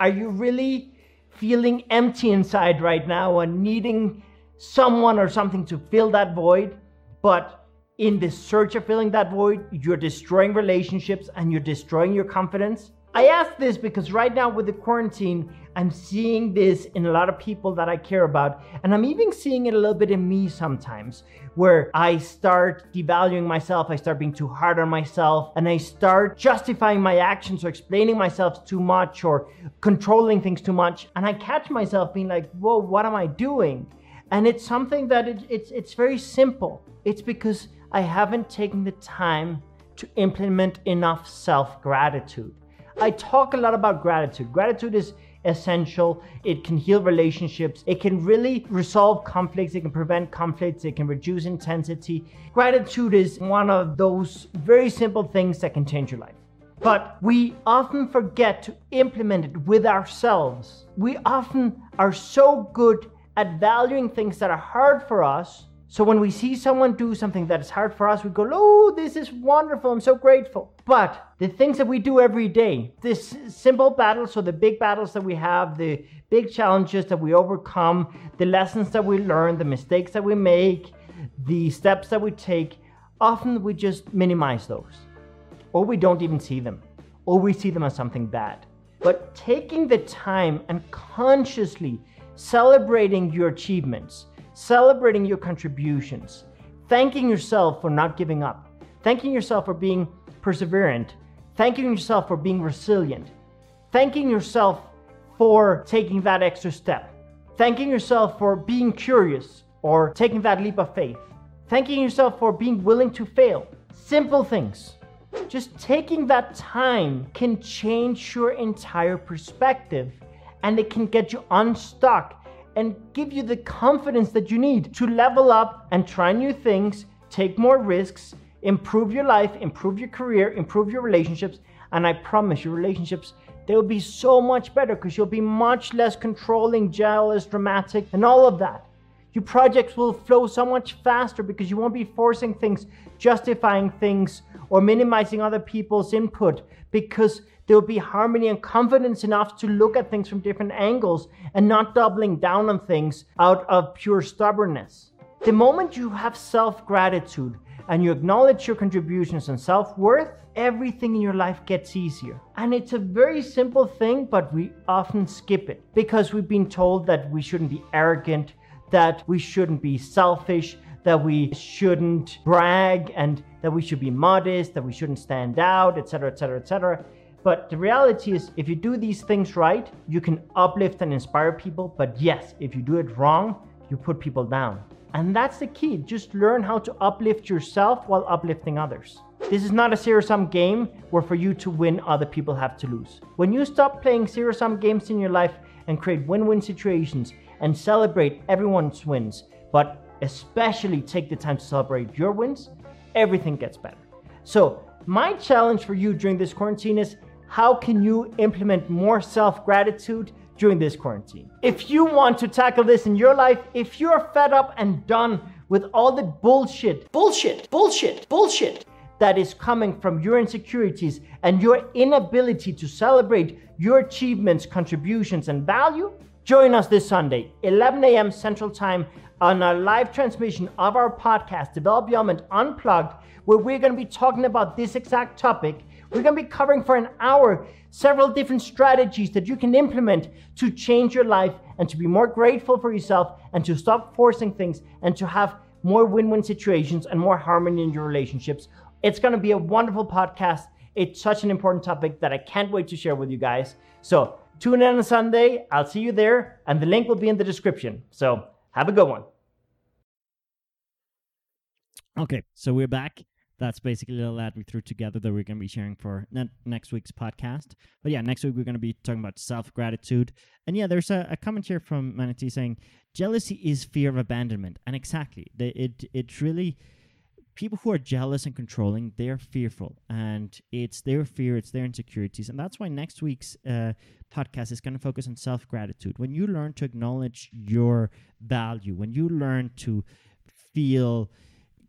Speaker 1: Are you really feeling empty inside right now and needing someone or something to fill that void, but in the search of filling that void, you're destroying relationships and you're destroying your confidence? I ask this because right now with the quarantine, I'm seeing this in a lot of people that I care about, and I'm even seeing it a little bit in me sometimes, where I start devaluing myself, I start being too hard on myself, and I start justifying my actions or explaining myself too much or controlling things too much, and I catch myself being like, whoa, what am I doing? And it's something that it, it's it's very simple. It's because I haven't taken the time to implement enough self-gratitude. I talk a lot about gratitude. Gratitude is essential. It can heal relationships. It can really resolve conflicts. It can prevent conflicts. It can reduce intensity. Gratitude is one of those very simple things that can change your life. But we often forget to implement it with ourselves. We often are so good at valuing things that are hard for us. So when we see someone do something that is hard for us, we go, Oh, this is wonderful. I'm so grateful. But the things that we do every day, this simple battles, so the big battles that we have, the big challenges that we overcome, the lessons that we learn, the mistakes that we make, the steps that we take, often we just minimize those or we don't even see them, or we see them as something bad. But taking the time and consciously celebrating your achievements, celebrating your contributions, thanking yourself for not giving up, thanking yourself for being perseverant, thanking yourself for being resilient, thanking yourself for taking that extra step, thanking yourself for being curious or taking that leap of faith, thanking yourself for being willing to fail. Simple things. Just taking that time can change your entire perspective and it can get you unstuck and give you the confidence that you need to level up and try new things, take more risks, improve your life, improve your career, improve your relationships. And I promise your relationships, they will be so much better because you'll be much less controlling, jealous, dramatic, and all of that. Your projects will flow so much faster because you won't be forcing things, justifying things, or minimizing other people's input because there will be harmony and confidence enough to look at things from different angles and not doubling down on things out of pure stubbornness. The moment you have self gratitude and you acknowledge your contributions and self worth, everything in your life gets easier. And it's a very simple thing, but we often skip it because we've been told that we shouldn't be arrogant, that we shouldn't be selfish, that we shouldn't brag, and that we should be modest, that we shouldn't stand out, etc., etc., etc. But the reality is, if you do these things right, you can uplift and inspire people. But yes, if you do it wrong, you put people down. And that's the key. Just learn how to uplift yourself while uplifting others. This is not a zero sum game where for you to win, other people have to lose. When you stop playing zero sum games in your life and create win win situations and celebrate everyone's wins, but especially take the time to celebrate your wins, everything gets better. So, my challenge for you during this quarantine is how can you implement more self gratitude during this quarantine? If you want to tackle this in your life, if you're fed up and done with all the bullshit, bullshit, bullshit, bullshit that is coming from your insecurities and your inability to celebrate your achievements, contributions, and value, join us this Sunday, 11 a.m. Central Time, on a live transmission of our podcast, Develop Young Unplugged, where we're going to be talking about this exact topic. We're going to be covering for an hour several different strategies that you can implement to change your life and to be more grateful for yourself and to stop forcing things and to have more win win situations and more harmony in your relationships. It's going to be a wonderful podcast. It's such an important topic that I can't wait to share with you guys. So tune in on Sunday. I'll see you there, and the link will be in the description. So have a good one.
Speaker 2: Okay, so we're back. That's basically the that we threw together that we're going to be sharing for ne- next week's podcast. But yeah, next week we're going to be talking about self gratitude. And yeah, there's a, a comment here from Manatee saying jealousy is fear of abandonment, and exactly, the, it it's really people who are jealous and controlling. They're fearful, and it's their fear, it's their insecurities, and that's why next week's uh, podcast is going to focus on self gratitude. When you learn to acknowledge your value, when you learn to feel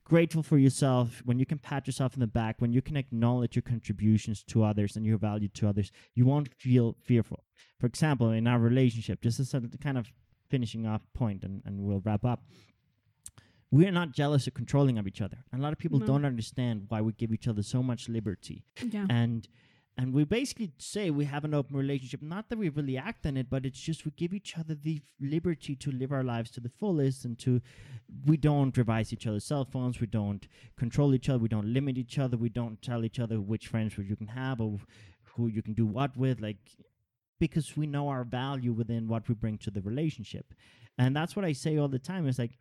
Speaker 2: grateful for yourself, when you can pat yourself in the back, when you can acknowledge your contributions to others and your value to others, you won't feel fearful. For example, in our relationship, just as a kind of finishing off point, and, and we'll wrap up. We're not jealous or controlling of each other. And a lot of people
Speaker 4: No.
Speaker 2: don't understand why we give each other so much liberty
Speaker 4: Yeah.
Speaker 2: and and we basically say we have an open relationship. Not that we really act on it but it's just we give each other the liberty to live our lives to the fullest and to we don't revise each other's cell phones. We don't control each other. We don't limit each other. We don't tell each other which friends you can have or who you can do what with like because we know our value within what we bring to the relationship. And that's what i say all the time. Is like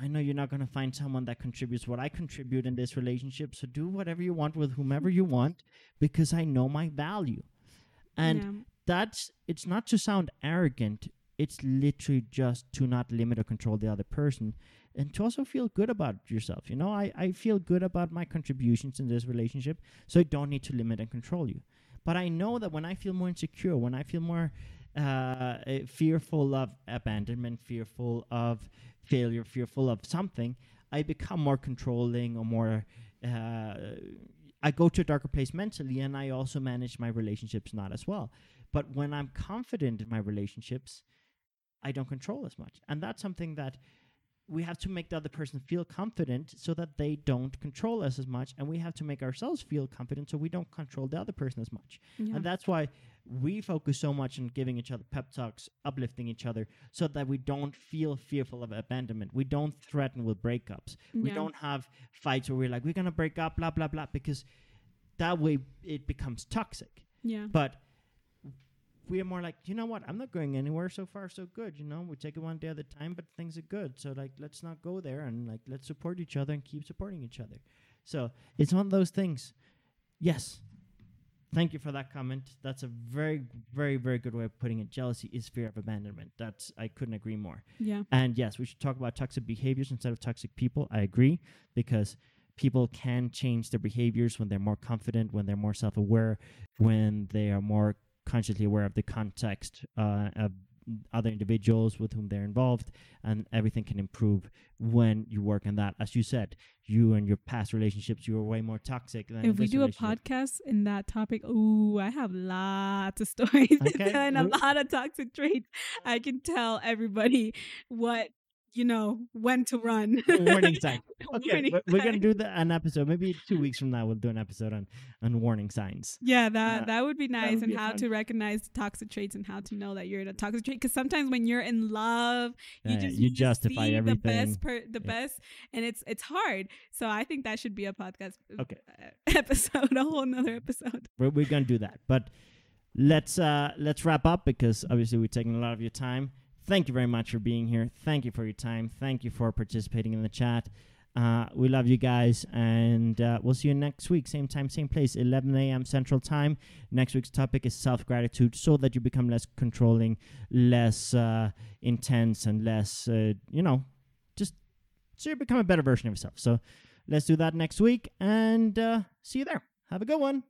Speaker 2: I know you're not going to find someone that contributes what I contribute in this relationship. So do whatever you want with whomever you want because I know my value. And
Speaker 4: yeah.
Speaker 2: that's it's not to sound arrogant. It's literally just to not limit or control the other person and to also feel good about yourself. You know, I, I feel good about my contributions in this relationship, so I don't need to limit and control you. But I know that when I feel more insecure, when I feel more uh, fearful of abandonment, fearful of failure, fearful of something, I become more controlling or more. Uh, I go to a darker place mentally, and I also manage my relationships not as well. But when I'm confident in my relationships, I don't control as much, and that's something that we have to make the other person feel confident so that they don't control us as much and we have to make ourselves feel confident so we don't control the other person as much
Speaker 4: yeah.
Speaker 2: and that's why we focus so much on giving each other pep talks, uplifting each other, so that we don't feel fearful of abandonment. We don't threaten with breakups. We don't have fights where we're like, we're going to break up, blah, blah, blah, because
Speaker 1: that way it becomes toxic.
Speaker 2: Yeah.
Speaker 1: But we are more like, you know what? I'm not going anywhere. So far, so good. You know, we take it one day at a time, but things are good. So like, let's not go there and like let's support each other and keep supporting each other. So it's one of those things. Yes. Thank you for that comment. That's a very, very, very good way of putting it. Jealousy is fear of abandonment. That's I couldn't agree more.
Speaker 2: Yeah.
Speaker 1: And yes, we should talk about toxic behaviors instead of toxic people. I agree because people can change their behaviors when they're more confident, when they're more self aware, when they are more consciously aware of the context uh, of other individuals with whom they're involved, and everything can improve when you work on that. As you said, you and your past relationships, you were way more toxic than
Speaker 2: If we do a podcast in that topic, ooh, I have lots of stories
Speaker 1: Okay,
Speaker 2: and a lot of toxic traits. I can tell everybody what you know when to run.
Speaker 1: warning sign. Okay,
Speaker 2: Warning
Speaker 1: we're, gonna do the, an episode. Maybe two weeks from now, we'll do an episode on on warning signs.
Speaker 2: Yeah, that
Speaker 1: Uh,
Speaker 2: that would be nice,
Speaker 1: would
Speaker 2: and
Speaker 1: be
Speaker 2: how
Speaker 1: fun.
Speaker 2: to recognize toxic traits and how to know that you're in a toxic trait. Because sometimes when you're in love, you just
Speaker 1: you justify
Speaker 2: see
Speaker 1: everything.
Speaker 2: the best, per, the
Speaker 1: Yeah.
Speaker 2: best, and it's it's hard. So I think that should be a podcast
Speaker 1: Okay.
Speaker 2: uh, episode, a whole nother episode.
Speaker 1: we're, we're gonna do that but let's uh let's wrap up because obviously we're taking a lot of your time thank you very much for being here. Thank you for your time. Thank you for participating in the chat. Uh, we love you guys and uh, we'll see you next week same time same place 11 a.m central time. Next week's topic is self-gratitude so that you become less controlling less uh, intense and less uh, you know just so you become a better version of yourself. So let's do that next week and uh, see you there. Have a good one